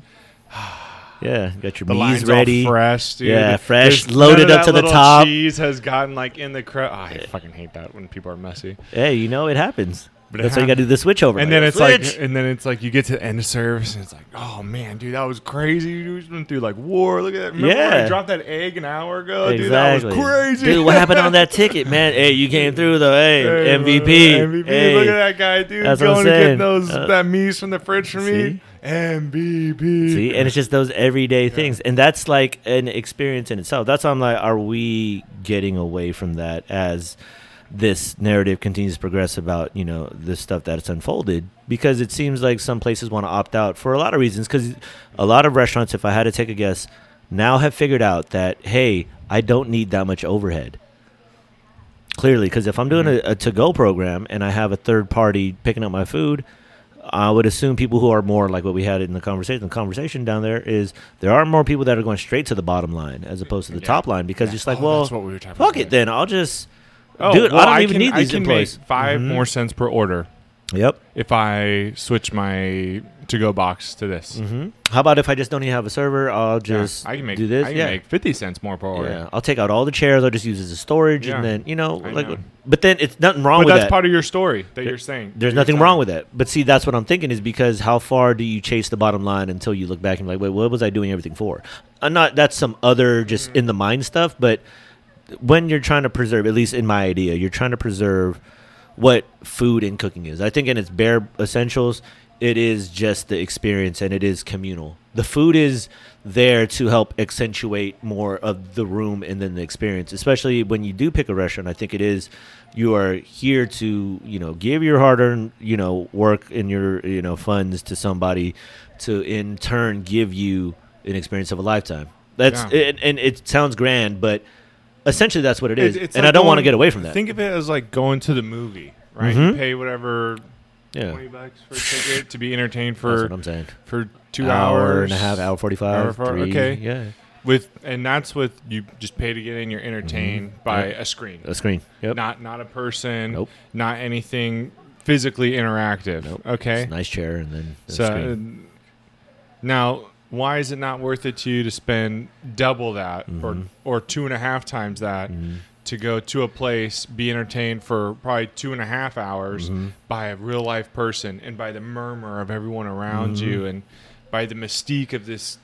yeah, got your The meats ready. fresh, dude. Yeah, fresh, There's- loaded up to the top. Cheese has gotten like in the crowd. I fucking hate that when people are messy. Hey, you know it happens. But That's why you got to do the switch over. And Like, then it's switch. like, and then it's like you get to the end of service, and it's like, oh man, dude, that was crazy. You just went through like war. Look at that. Remember when I Yeah. dropped that egg an hour ago, dude? That was exactly. crazy. Dude, what happened on that ticket, man? Hey, you came through though. Hey, Hey, MVP. MVP. Hey. Look at that guy, dude. That's what I'm going to get saying. those Uh, that meats from the fridge for me. MVP. See, and it's just those everyday things, and that's like an experience in itself. That's why I'm like, are we getting away from that as this narrative continues to progress about you know the stuff that's unfolded? Because it seems like some places want to opt out for a lot of reasons. Because a lot of restaurants, if I had to take a guess, now have figured out that hey, I don't need that much overhead. Clearly, because if I'm doing Mm-hmm. a, a to-go program and I have a third party picking up my food, I would assume people who are more like what we had in the conversation. The conversation down there is there are more people that are going straight to the bottom line as opposed to the Yeah. top line because Yeah. it's like, Oh, well, that's what we were talking fuck it then. I'll just Oh, dude. well, I don't even can, need these I can employees. Make 5 Mhm. more cents per order Yep. if I switch my to-go box to this. hmm How about if I just don't even have a server? I'll Yeah, just I can make do this. I can yeah. make fifty cents more per order. yeah. I'll take out all the chairs. I'll just use as a storage, Yeah. and then you know, I like. know. But then it's nothing wrong with it. But with that's that. part of your story that you're saying. There's You're nothing telling. wrong with that. But see, that's what I'm thinking is because how far do you chase the bottom line until you look back and be like, wait, what was I doing everything for? I'm not, that's some other just in the mind stuff. But when you're trying to preserve, at least in my idea, you're trying to preserve what food and cooking is. I think in its bare essentials, it is just the experience and it is communal. The food is there to help accentuate more of the room and then the experience. Especially when you do pick a restaurant, I think it is you are here to you know give your hard-earned you know work and your you know funds to somebody to in turn give you an experience of a lifetime. That's Yeah. and, and it sounds grand, but essentially that's what it is. It's- and like I don't want to get away from that. Think of it as like going to the movie, right? You Mhm. pay whatever Yeah. twenty bucks for a ticket to be entertained That's for what I'm saying. for two hour hours and a half, hour forty five. Hour for- three, okay. Yeah. with, and that's with you just pay to get in. You're entertained by Yep. a screen, A screen. Yep. not not a person, Nope. not anything physically interactive. Nope. Okay, It's a nice chair and then the so screen. uh, now why is it not worth it to you to spend double that or Mhm. or two and a half times that Mhm. to go to a place, be entertained for probably two and a half hours Mhm. by a real life person and by the murmur of everyone around Mhm. you and by the mystique of this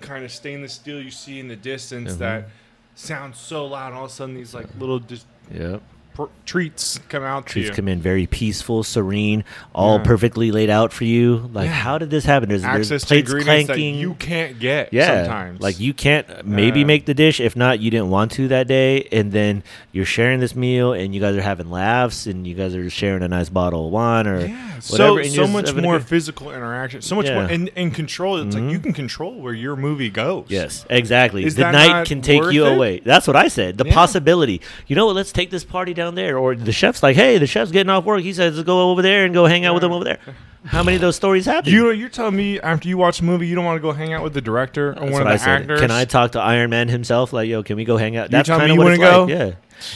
kind of stainless steel you see in the distance Mhm. that sounds so loud. And all of a sudden, these like little just Yep. Pr- treats come out Treats to come in very peaceful, serene, all Yeah. perfectly laid out for you. Like, Yeah. how did this happen? There's, there's Access to plates ingredients clanking. that you can't get yeah, sometimes. like you can't maybe Uh, make the dish. If not, you didn't want to that day, and then you're sharing this meal, and you guys are having laughs, and you guys are sharing a nice bottle of wine or yeah, whatever. so so much more physical interaction, so much more and, and control. It's Mhm. like you can control where your movie goes. Yes, exactly. Is the night can take you it? away. That's what I said. The possibility. You know what? Let's take this party down there. Or the chef's like, hey, the chef's getting off work. He says, let's go over there and go hang out with him over there. How many of those stories happen? You you're telling me after you watch a movie you don't want to go hang out with the director or That's one of I the said. actors? Can I talk to Iron Man himself? Like, yo, can we go hang out? That's telling kind me of you what it's wanna like. Yeah.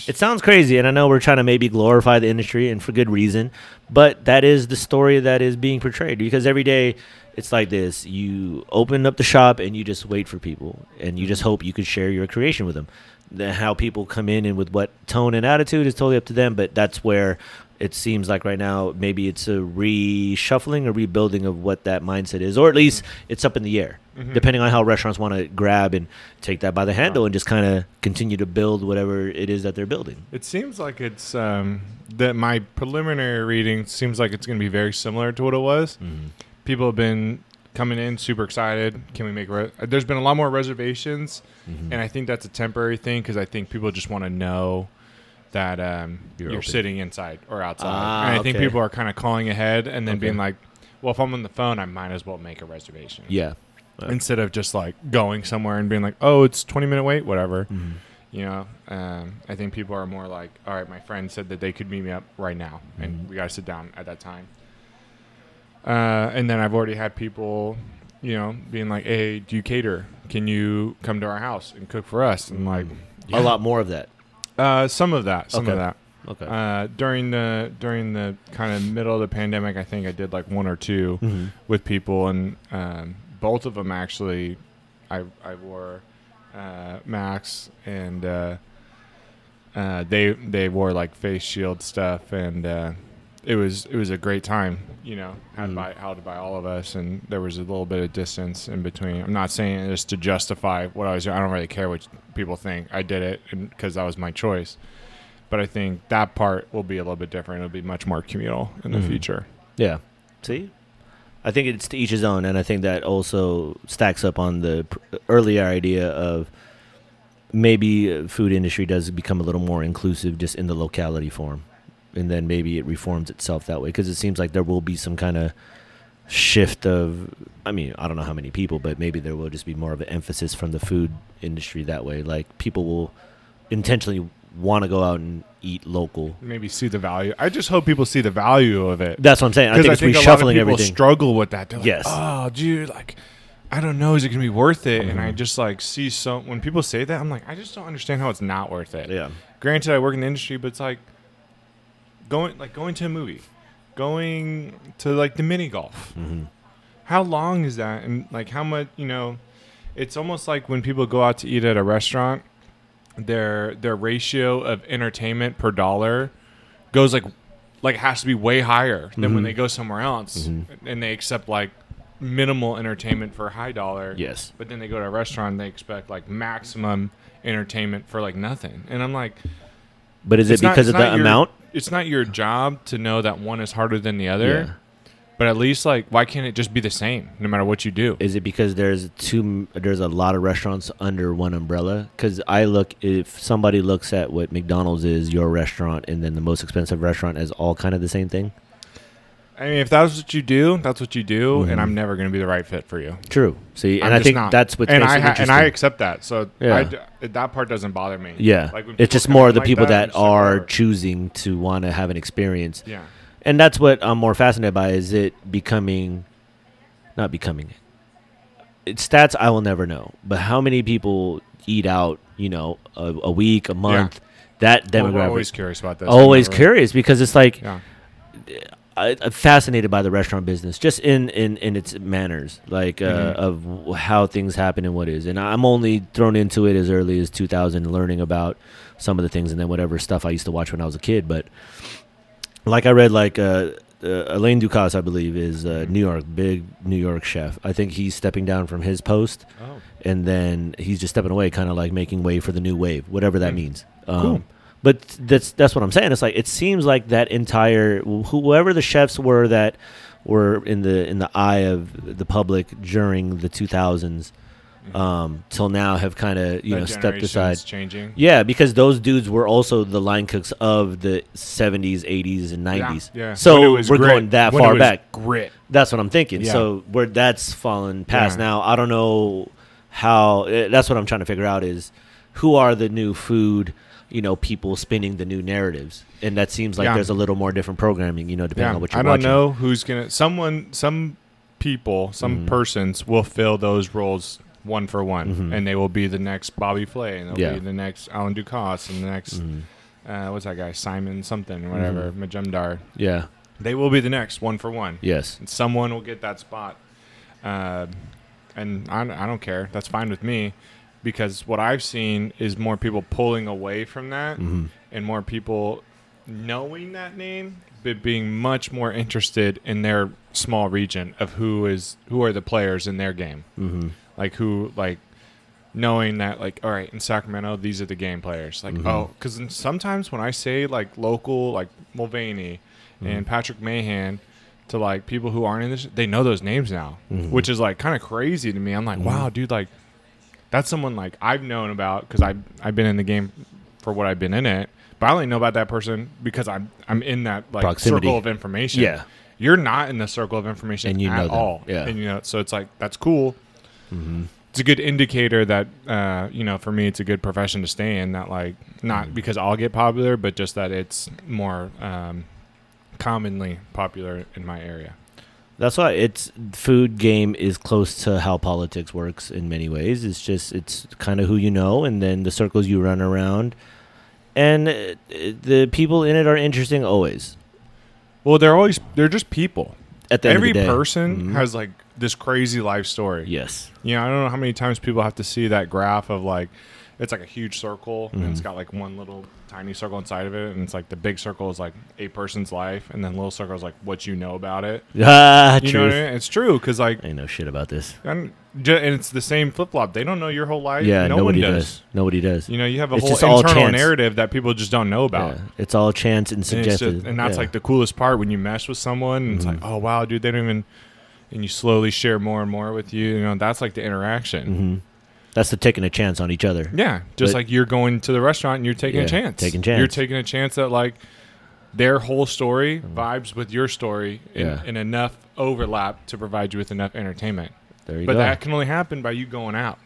It sounds crazy, and I know we're trying to maybe glorify the industry, and for good reason. But that is the story that is being portrayed because every day it's like this: you open up the shop and you just wait for people, and you just hope you could share your creation with them. Then how people come in and with what tone and attitude is totally up to them. But that's where it seems like right now maybe it's a reshuffling or rebuilding of what that mindset is, or at least it's up in the air, Mhm. depending on how restaurants want to grab and take that by the handle and just kind of continue to build whatever it is that they're building. It seems like it's um, that my preliminary reading seems like it's going to be very similar to what it was. Mm-hmm. People have been coming in super excited. Can we make? Re- There's been a lot more reservations, Mm-hmm. and I think that's a temporary thing because I think people just want to know that um, You're you're, sitting inside or outside. Ah, and I think okay. people are kind of calling ahead and then Okay. being like, "Well, if I'm on the phone, I might as well make a reservation." Yeah. Uh, Instead of just like going somewhere and being like, "Oh, it's 20 minute wait, whatever." mhm. You know, um, I think people are more like, all right, my friend said that they could meet me up right now, and Mhm. we got to sit down at that time. Uh, and then I've already had people, you know, being like, hey, do you cater? Can you come to our house and cook for us? And like, a lot more of that. uh, some of that, some Okay. of that. Okay. Uh, during the during the kind of middle of the pandemic, I think I did like one or two Mhm. with people, and um, both of them actually, I I wore uh, masks, and uh, uh, they they wore like face shield stuff, and uh, it was it was a great time, you know, had Mhm. by held by all of us, and there was a little bit of distance in between. I'm not saying this to justify what I was doing. I don't really care what people think. I did it because that was my choice. But I think that part will be a little bit different. It'll be much more communal in the Mhm. future. Yeah. See? I think it's to each his own, and I think that also stacks up on the pr- earlier idea of maybe uh, food industry does become a little more inclusive just in the locality form, and then maybe it reforms itself that way because it seems like there will be some kind of shift of I mean, I don't know how many people, but maybe there will just be more of an emphasis from the food industry that way. Like people will intentionally want to go out and eat local. Maybe see the value. I just hope people see the value of it. That's what I'm saying. I think it's a lot of reshuffling people everything. struggle with that. Like, Yes. oh, dude, like, I don't know. Is it gonna be worth it? And I Mhm. just like see so when people say that, I'm like, I just don't understand how it's not worth it. yeah. Granted, I work in the industry, but it's like going like going to a movie, going to like the mini golf. hmm How long is that? And like how much? You know, it's almost like when people go out to eat at a restaurant, their their ratio of entertainment per dollar goes like like has to be way higher than when Mhm. they go somewhere else Mhm. and they accept like minimal entertainment for a high dollar. Yes. But then they go to a restaurant and they expect like maximum entertainment for like nothing. And I'm like, But is it It's not- because of the your- amount? It's not your job to know that one is harder than the other. Yeah. But at least like why can't it just be the same no matter what you do? Is it because there's two? There's a lot of restaurants under one umbrella. Because I look, if somebody looks at what McDonald's is, your restaurant, and then the most expensive restaurant as all kind of the same thing. I mean, if that's what you do, that's what you do, Mhm. and I'm never going to be the right fit for you. True. See, and I think not. that's what and I ha- interesting. and I accept that. So Yeah. I d- that part doesn't bother me. yeah, Like it's just more the like people that, that, I'm just like, are choosing to want to have an experience, Yeah. and that's what I'm more fascinated by. Is it becoming, not becoming, it's stats I will never know. But how many people eat out? You know, a, a week, a month. That Well, demographic. we're always curious about this. always curious because it's like Yeah. I, I'm fascinated by the restaurant business, just in in, in its manners, like uh, Mhm. of how things happen and what is. And I'm only thrown into it as early as 2000, learning about some of the things, and then whatever stuff I used to watch when I was a kid. But like I read, like uh, uh, Alain Ducasse, I believe, is a New York big New York chef. I think he's stepping down from his post, Oh. and then he's just stepping away, kind of like making way for the new wave, whatever that Hmm. means. Um, Cool. But that's that's what I'm saying. It's like it seems like that entire whoever the chefs were that were in the in the eye of the public during the 2000s um, till now have kind of you That know stepped aside. Changing. Yeah, because those dudes were also the line cooks of the 70s, 80s, and 90s. Yeah. So it was we're grit. going that When far back. Grit. That's what I'm thinking. Yeah. So where that's fallen past Yeah. now, I don't know how. eh, That's what I'm trying to figure out is who are the new food, you know, people spinning the new narratives, and that seems like Yeah. there's a little more different programming, you know, depending Yeah. on what you're I don't watching. know who's gonna. Someone. Some people. Some Mhm. persons will fill those roles one for one, Mhm. and they will be the next Bobby Flay, and they'll Yeah. be the next Alain Ducasse, and the next Mhm. uh, what's that guy Simon something or whatever Mm-hmm. Majumdar. Yeah. They will be the next one for one. Yes. And someone will get that spot. Uh, and I, I don't care. That's fine with me because what I've seen is more people pulling away from that hmm and more people knowing that name but being much more interested in their small region of who is who are the players in their game hmm like who like knowing that like all right in sacramento these are the game players like Mhm. oh because sometimes when i say like local like mulvaney Mhm. and patrick mahan to like people who aren't in this they know those names now Mhm. which is like kind of crazy to me i'm like Mhm. wow dude like that's someone like i've known about because i've i've been in the game for what i've been in it but i only know about that person because i'm i'm in that like Proximity. circle of information Yeah. you're not in the circle of information And you at know them. all Yeah. and you know so it's like that's cool hmm it's a good indicator that uh, you know for me it's a good profession to stay in that like not Mhm. because i'll get popular but just that it's more um, commonly popular in my area That's why it's food game is close to how politics works in many ways. It's just it's kind of who you know, and then the circles you run around, and uh, the people in it are interesting always. well they're always they're just people At the end every of the day. person Mhm. has like this crazy life story yes, you know i don't know how many times people have to see that graph of like it's like a huge circle and it's got like one little tiny circle inside of it and it's like the big circle is like a person's life and then little circle is like what you know about it ah, you true. know I mean? It's true because like, I know shit about this. and, and it's the same flip flop. They don't know your whole life. Yeah, no nobody one does. does. Nobody does. You know, you have a It's whole internal narrative that people just don't know about. Yeah, it's all chance and And, suggested, just, and that's Yeah. like the coolest part when you mesh with someone. And It's Mhm. like, oh wow, dude, they don't even. And you slowly share more and more with you. You know, that's like the interaction. Mhm. That's the taking a chance on each other. Yeah, just But- like you're going to the restaurant and you're taking Yeah, a chance. taking chance. You're taking a chance that like their whole story mm. vibes with your story in, Yeah. in enough overlap to provide you with enough entertainment. There you go. But go. that can only happen by you going out.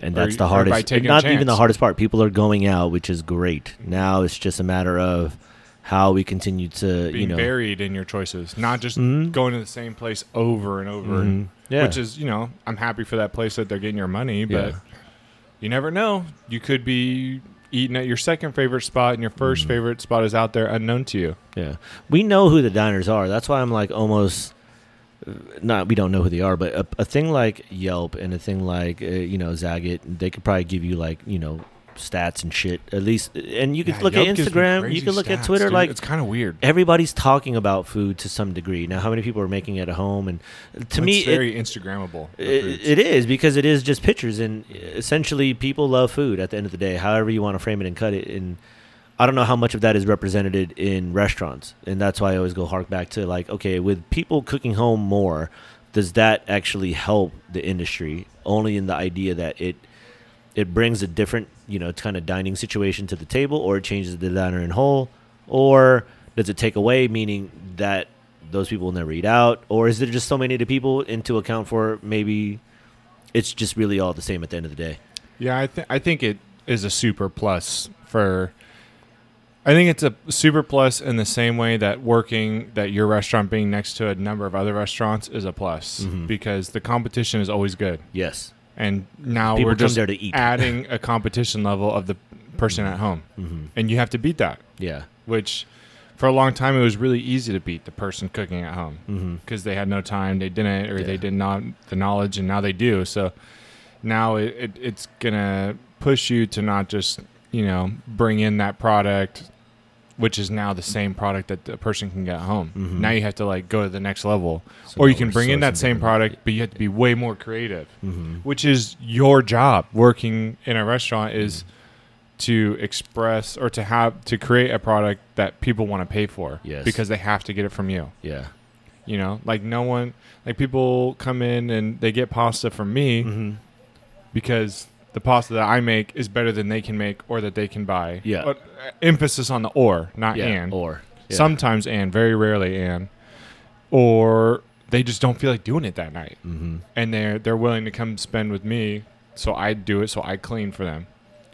and that's the hardest. Not even the hardest part. People are going out, which is great. Now it's just a matter of how we continue to, being you know, varied in your choices, not just Mhm. going to the same place over and over. Mhm. yeah, Which is, you know, I'm happy for that place that they're getting your money, but Yeah. you never know. You could be eating at your second favorite spot, and your 1st Mhm. favorite spot is out there unknown to you. Yeah, we know who the diners are. That's why I'm like almost uh, not. We don't know who they are, but a, a thing like Yelp and a thing like uh, you know Zagat, they could probably give you like you know stats and shit at least. And you can Yeah, look Yelp at Instagram. You can look at Twitter. dude. Like it's kind of weird. everybody's talking about food to some degree. Now, how many people are making it at home? And uh, to me, it's it- very Instagrammable. it, it is because it is just pictures, and uh, essentially, people love food. At the end of the day, however you want to frame it and cut it, and I don't know how much of that is represented in restaurants, and that's why I always go hark back to like, okay, with people cooking home more, does that actually help the industry? Only in the idea that it it brings a different, you know, kind of dining situation to the table, or it changes the diner in whole, or does it take away, meaning that those people will never eat out, or is there just so many to people into account for maybe it's just really all the same at the end of the day? Yeah, I think I think it is a super plus for I think it's a super plus in the same way that working that your restaurant being next to a number of other restaurants is a plus Mhm. because the competition is always good. Yes. And now People we're just there to eat. adding a competition level of the person at home. hmm And you have to beat that, Yeah. which for a long time it was really easy to beat the person cooking at home because they had no time, they didn't, or Yeah. they did not the knowledge, and now they do. So now it, it, it's gonna push you to not just you know bring in that product, which is now the same product that the person can get at home. Mhm. Now you have to like go to the next level, So or you can bring in that same product, but you have to be way more creative, Mhm. which is your job. Working in a restaurant is. To express or to have to create a product that people want to pay for, Yes. because they have to get it from you. Yeah. You know, like no one, like people come in and they get pasta from me hmm because the pasta that I make is better than they can make or that they can buy. Yeah. But uh, emphasis on the or, not Yeah. and. Or yeah. Sometimes and, very rarely and. Or they just don't feel like doing it that night, hmm and they're they're willing to come spend with me, so I do it, so I clean for them.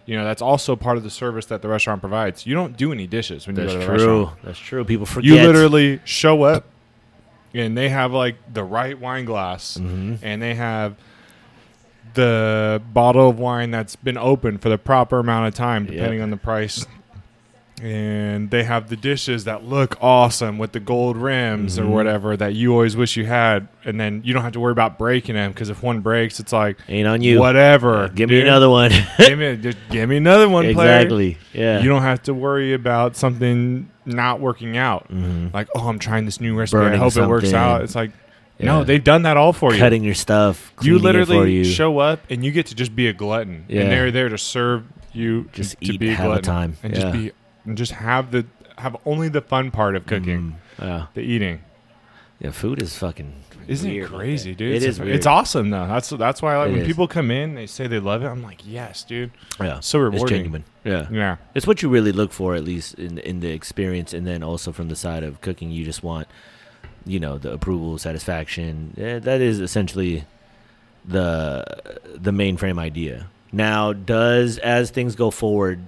You know, that's also part of the service that the restaurant provides. You don't do any dishes when That's you go to the true. restaurant. That's true. People forget. You literally show up and they have like the right wine glass hmm and they have the bottle of wine that's been open for the proper amount of time depending Yep. on the price. And they have the dishes that look awesome with the gold rims Mhm. or whatever that you always wish you had. And then you don't have to worry about breaking them because if one breaks, it's like, Ain't on you. whatever. Give me another one. give, me, just give me another one, player. exactly. Yeah. You don't have to worry about something not working out hmm like, oh, I'm trying this new recipe. I Burning hope it works out. It's like, no, they've done that all for you. Cutting your stuff. You cleaning it for literally you. show up and you get to just be a glutton, Yeah. and they're there to serve you, Just to eat, be a have a glutton, time. and Yeah. just be and just have the have only the fun part of cooking. Mm, yeah. the eating. Yeah. Food is fucking. Isn't it crazy, dude? It it's, is. It's awesome though. That's that's why I like It when is. people come in, they say they love it. I'm like, yes, dude. Yeah. So rewarding. It's genuine. Yeah. Yeah. It's what you really look for, at least in in the experience, and then also from the side of cooking, you just want, you know, the approval, satisfaction. Yeah, that is essentially the the mainframe idea. Now, does as things go forward,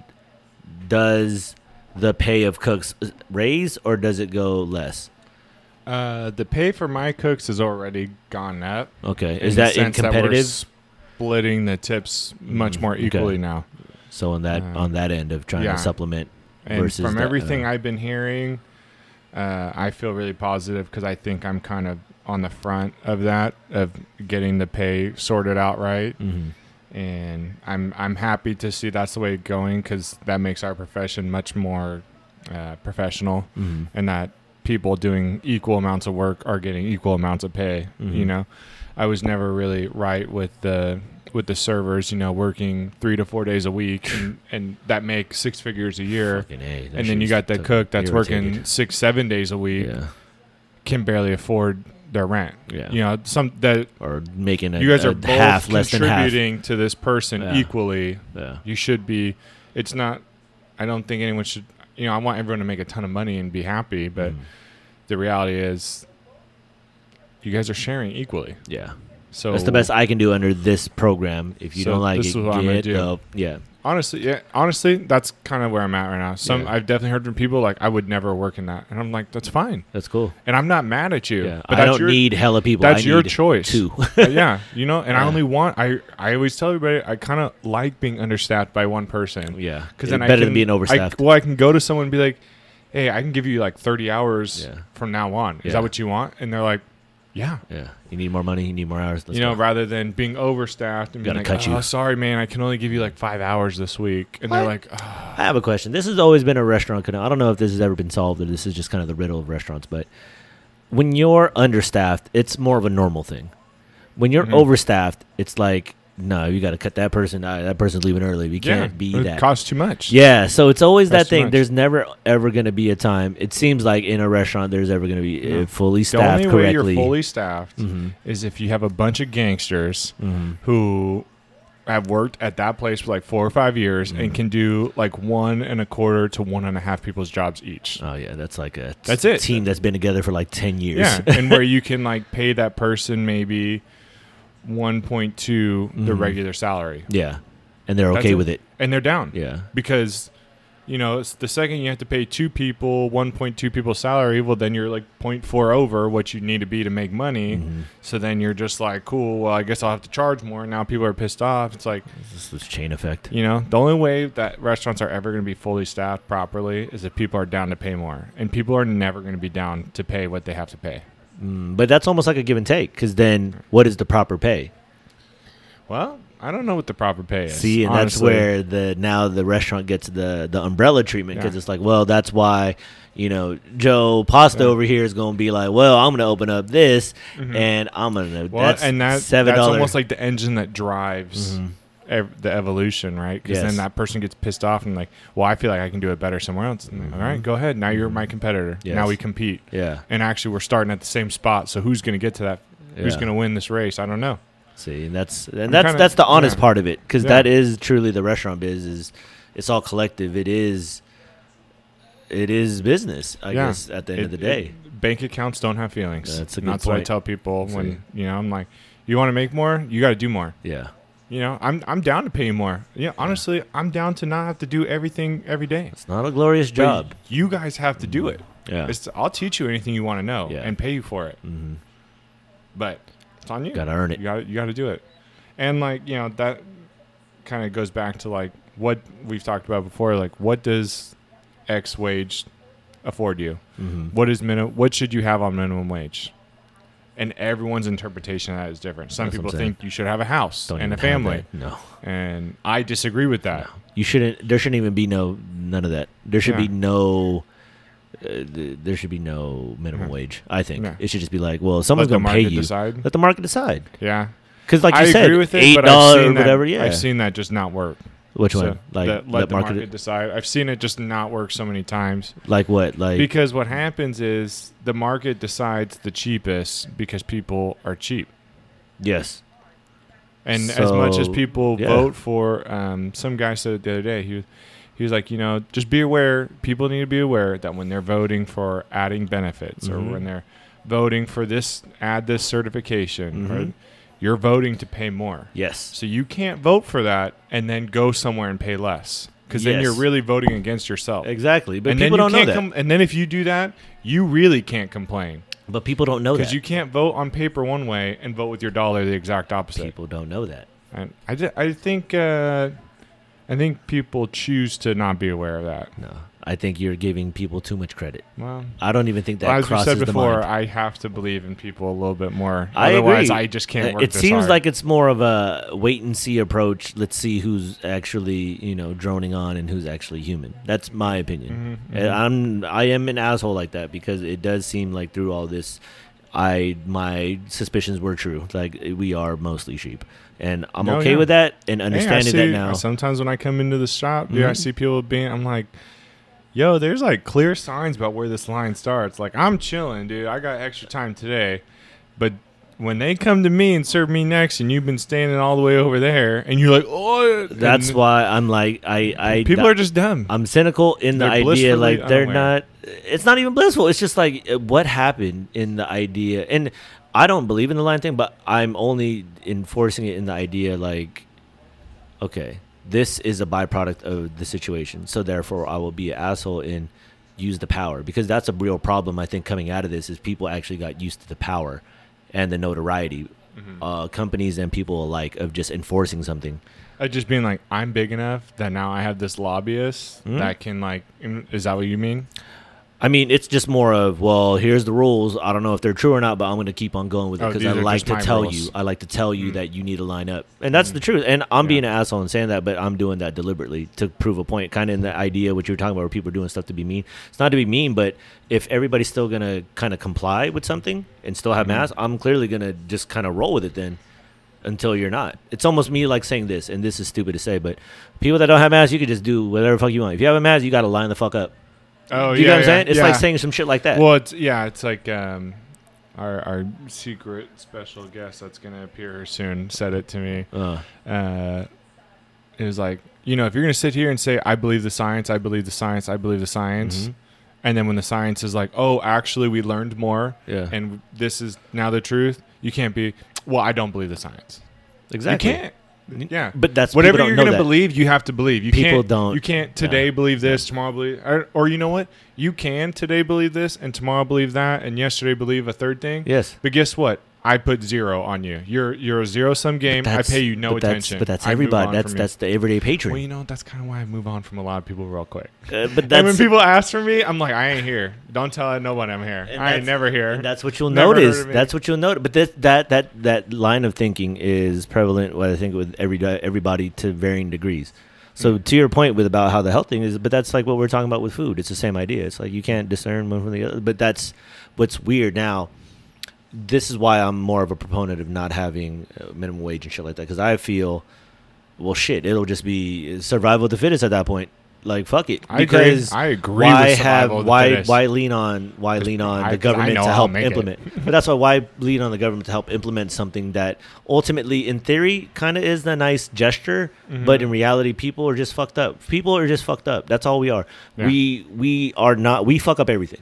does the pay of cooks raise or does it go less? Uh, the pay for my cooks has already gone up. Okay, is the that in competitive? splitting the tips much Mm, more okay. equally now. so on that uh, on that end of trying yeah. to supplement And versus from the- everything uh, I've been hearing, uh, I feel really positive because I think I'm kind of on the front of that of getting the pay sorted out right, mhm. and I'm I'm happy to see that's the way it's going because that makes our profession much more uh, professional, Mhm. and that people doing equal amounts of work are getting equal amounts of pay. You Mhm. know, I was never really right with the with the servers, you know, working three to four days a week and, and that make six figures a year. A, and then you got the cook that's working six, seven days a week, Yeah, can barely afford their rent. yeah. You know, some that or making a, you guys are both half less half. contributing to this person Yeah. equally. Yeah. You should be. It's not. I don't think anyone should. You know, I want everyone to make a ton of money and be happy, but Mm. the reality is, you guys are sharing equally. yeah, So that's the best I can do under this program. If you So don't like this it, is what I'm gonna do. yeah, Honestly, yeah. Honestly, that's kind of where I'm at right now. Some Yeah. I've definitely heard from people like I would never work in that, and I'm like, that's fine, that's cool. and I'm not mad at you. Yeah, but I that's don't your, need hella people. That's I your need choice. Two. Uh, yeah, you know, and I only want. I I always tell everybody I kind of like being understaffed by one person yeah, because then I better can, than being I, overstaffed. well, I can go to someone and be like, "Hey, I can give you like 30 hours Yeah. from now on. Is Yeah. that what you want?" And they're like, "Yeah." yeah, you need more money. You need more hours. Let's you know, go. rather than being overstaffed and being Gotta like, cut "Oh, you." sorry, man, I can only give you like five hours this week," and they're What? like, "Oh, I have a question. This has always been a restaurant. con- I don't know if this has ever been solved or this is just kind of the riddle of restaurants. But when you're understaffed, it's more of a normal thing. When you're Mhm. overstaffed, it's like, no, you got to cut that person. Uh, that person's leaving early. We yeah, can't be it that. costs too much." Yeah, so it's always that thing. There's never ever going to be a time. It seems like in a restaurant, there's ever going to be No. uh, fully the staffed only way you're fully staffed hmm is if you have a bunch of gangsters hmm who have worked at that place for like four or five years Mhm. and can do like one and a quarter to one and a half people's jobs each. Oh yeah, that's like a That's it. team that's been together for like ten years. Yeah, and where you can like pay that person maybe one point two the Mhm. regular salary, yeah, and they're okay it. with it. and they're down Yeah, because you know, it's the second you have to pay two people 1.2 people's salary, well, then you're like 0.4 over what you need to be to make money. Mhm. So then you're just like, cool, well, I guess I'll have to charge more. Now people are pissed off. It's like, This is chain effect. you know, the only way that restaurants are ever going to be fully staffed properly is if people are down to pay more. And people are never going to be down to pay what they have to pay. Mm, but that's almost like a give and take because then what is the proper pay? Well, I don't know what the proper pay is. See, and honestly. that's where the now the restaurant gets the the umbrella treatment because Yeah. it's like, well, that's why you know Joe Pasta Yeah. over here is going to be like, well, I'm going to open up this Mhm. and I'm going to Well, that's and that, seven that's dollars. almost like the engine that drives Mhm. Ev- the evolution, right? Because Yes. then that person gets pissed off and like, well, I feel like I can do it better somewhere else. Like, All right, mm-hmm. go ahead. Now you're my mm-hmm. competitor. Yes. Now we compete. yeah. And actually, we're starting at the same spot. So who's going to get to that? Who's going to win this race? I don't know. See, and that's and I'm that's kinda- that's the honest yeah. part of it because Yeah. that is truly the restaurant biz is it's all collective. It is it is business, I Yeah. guess, at the end It- of the day. it- bank accounts don't have feelings. That's a good That's what I tell people when you know I'm like, you want to make more, you got to do more. yeah. You know, I'm I'm down to pay you more. Yeah, honestly, I'm down to not have to do everything every day. It's not a glorious But job. you guys have to do it. Yeah. It's, I'll teach you anything you want to know Yeah. and pay you for it. hmm But it's on you. Got to earn it. You got you got to do it. And like you know that kind of goes back to like what we've talked about before. Like what does X wage afford you? hmm What is minimum? What should you have on minimum wage? And everyone's interpretation of that is different. Some That's people think you should have a house Don't and a family. No. and I disagree with that. No. You shouldn't. There shouldn't even be no none of that. There should be no. Uh, th- there should be no minimum Yeah. wage. I think Yeah. it should just be like, well, someone's going to pay you. decide. Let the market decide. Yeah, Because, like you I said, agree with it, eight dollars or seen that- whatever. Yeah. I've seen that just not work. Which So one? Like that- let the market, decide. I've seen it just not work so many times. Like what? Like because what happens is the market decides the cheapest because people are cheap. yes. And as much as people yeah. vote for, um, some guy said it the other day. He was, he was like, you know, just be aware. People need to be aware that when they're voting for adding benefits Mhm. or when they're voting for this, add this certification, or Mhm. You're voting to pay more. Yes. So you can't vote for that and then go somewhere and pay less because then you're really voting against yourself. Exactly. But and people don't know that. com- and then if you do that, you really can't complain but people don't know that because you can't vote on paper one way and vote with your dollar the exact opposite. people don't know that. And I, ju- I think uh, I think people choose to not be aware of that. No. I think you're giving people too much credit. Well, I don't even think that as we crosses said the before. I have to believe in people a little bit more. I Otherwise, agree. I just can't work. it seems hard. like it's more of a wait and see approach. Let's see who's actually, you know, droning on and who's actually human. That's my opinion. Mhm, And mhm. I'm I am an asshole like that because it does seem like through all this, I my suspicions were true. Like we are mostly sheep, and I'm Oh, okay yeah. with that and Hey, understanding see- that now. Sometimes when I come into the shop, yeah, I Mhm. see people being. I'm like, yo, there's like clear signs about where this line starts. Like I'm chilling, dude. I got extra time today, but when they come to me and serve me next, and you've been standing all the way over there, and you're like, oh, That's why I'm like I I people are just dumb. I'm cynical in the They're idea like they're unaware. not it's not even blissful. It's just like what happened in the idea and I don't believe in the line thing, but I'm only enforcing it in the idea like okay, this is a byproduct of the situation. So therefore I will be an asshole and use the power because that's a real problem I think coming out of this is people actually got used to the power and the notoriety Mhm. uh, companies and people alike of just enforcing something. Uh, just being like, I'm big enough that now I have this lobbyist Mhm. that can like. Is that what you mean? I mean, it's just more of well, here's the rules. I don't know if they're true or not, but I'm going to keep on going with it Oh, because these I like to tell rules. you. I like to tell you Mm. that you need to line up, and that's Mm. the truth. And I'm Yeah. being an asshole and saying that, but I'm doing that deliberately to prove a point. Kind of in the idea what you were talking about, where people are doing stuff to be mean. It's not to be mean, but if everybody's still going to kind of comply with something and still have Mhm. masks, I'm clearly going to just kind of roll with it then. Until you're not, it's almost me like saying this, and this is stupid to say, but people that don't have masks, you can just do whatever the fuck you want. If you have a mask, you got to line the fuck up. Oh, Do you yeah, get what I'm yeah, saying? It's yeah. like saying some shit like that. Well, it's yeah, it's like um, our our secret special guest that's gonna appear soon said it to me. Uh, Uh, it was like you know if you're gonna sit here and say I believe the science, I believe the science, I believe the science, Mhm. and then when the science is like, oh, actually we learned more, yeah, and this is now the truth, you can't be. Well, I don't believe the science. exactly. You can't. Yeah, But that's whatever you're gonna believe, you have to believe. You People can't, don't- You can't today yeah. believe this, tomorrow believe, or, or you know what? You can today believe this, and tomorrow believe that, and yesterday believe a third thing. Yes. But guess what? I put zero on you. You're you're a zero sum game. I pay you no but attention. But that's I everybody. That's that's the everyday patron. Well, you know, that's kind of why I move on from a lot of people real quick. Uh, but and when people ask for me, I'm like, I ain't here. Don't tell no one I'm here. I ain't never here. And that's what you'll Never notice. That's what you'll notice. But this, that that that line of thinking is prevalent. What I think with every everybody to varying degrees. So Mm. to your point with about how the health thing is, but that's like what we're talking about with food. It's the same idea. It's like you can't discern one from the other. But that's what's weird now. This is why I'm more of a proponent of not having uh, minimum wage and shit like that because I feel, well, shit, it'll just be survival of the fittest at that point. Like fuck it, I agree. because I agree why with have why fittest. why lean on why lean on I- the government to help implement? but that's why why lean on the government to help implement something that ultimately, in theory, kind of is a nice gesture, Mm-hmm. but in reality, people are just fucked up. People are just fucked up. That's all we are. Yeah. We we are not. We fuck up everything.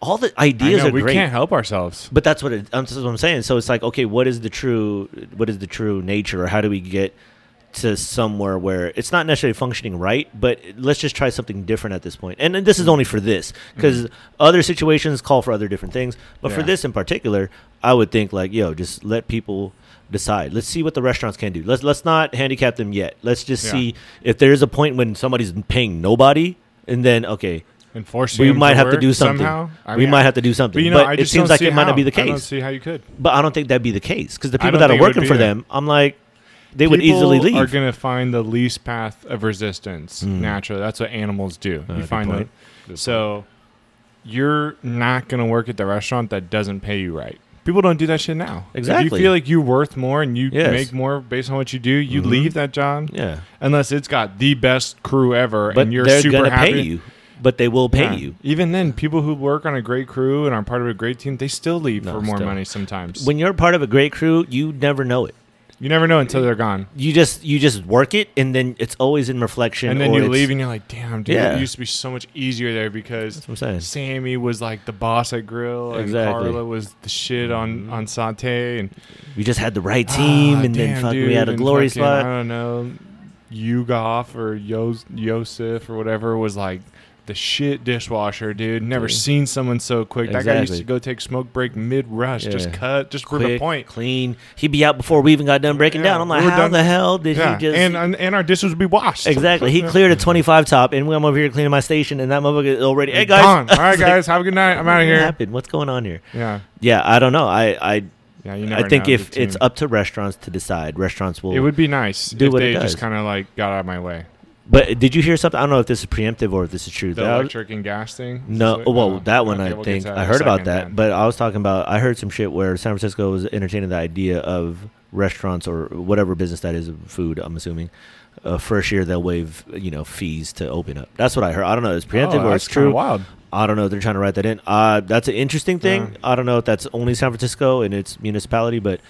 All the ideas know, are we great. can't help ourselves. But that's what it, um, that's what I'm saying. So it's like, okay, what is the true, what is the true nature, or how do we get to somewhere where it's not necessarily functioning right, but let's just try something different at this point. And, and this is only for this because other situations call for other different things. But for this in particular, I would think like, yo, just let people decide. Let's see what the restaurants can do. Let's let's not handicap them yet. Let's just Yeah. see if there's a point when somebody's paying nobody, and then okay, Enforcing we might to have to do something. somehow. I we might have to do something. But you know, I it seems like it might not be the I don't case. see how you could. But I don't think that'd be the case because the people that are think it would working for either. them, I'm like, they would easily leave. Are going to find the least path of resistance Mm. naturally. That's what animals do. Uh, you find point. that. So you're not going to work at the restaurant that doesn't pay you right. People don't do that shit now. If Exactly. you feel like you're worth more and you Yes. make more based on what you do, you Mhm. leave that job yeah, unless it's got the best crew ever but and you're they're super happy. pay you. But they will pay Yeah. you Even then, people who work on a great crew and are part of a great team, they still leave No, for more still. money sometimes. when you're part of a great crew. You never know it. you never know until they're gone. You just you just work it, and then it's always in reflection. And then you leave and you're like, damn, dude, Yeah. it used to be so much easier there because That's what I'm saying. Sammy was like the boss at Grill and Exactly. Carla was the shit on, Mhm. on Saute. And We just had the right team, Ah, and then damn, fuck, we had a and glory fucking, spot. I don't know, Yugoff or Yos- Yosef or whatever was like the shit dishwasher, dude. Never seen someone so quick. That guy used to go take smoke break mid rush, just cut, just for the point. clean. He'd be out before we even got done breaking Yeah, down. I'm like, we how done- the hell did Yeah, he just? and, and and our dishes would be washed. exactly. He cleared a 25 top, and I'm over here cleaning my station, and that motherfucker is already. Hey guys. All right, guys, have a good night. I'm out of here. happened? What's going on here? Yeah, Yeah, I don't know. I I yeah. I think if it's up to restaurants to decide, restaurants will. it would be nice do if what they just kind of like got out of my way. But did you hear something? I don't know if this is preemptive or if this is true. The That- electric and gas thing. no, well, Oh, that one okay, I we'll think I heard about that, then. but I was talking about I heard some shit where San Francisco was entertaining the idea of restaurants or whatever business that is of food. I'm assuming. Uh, first year they'll waive you know fees to open up. That's what I heard. I don't know if it's preemptive oh, or it's true. Wild. I don't know if they're trying to write that in. Uh, that's an interesting thing. Yeah. I don't know if that's only San Francisco and its municipality, but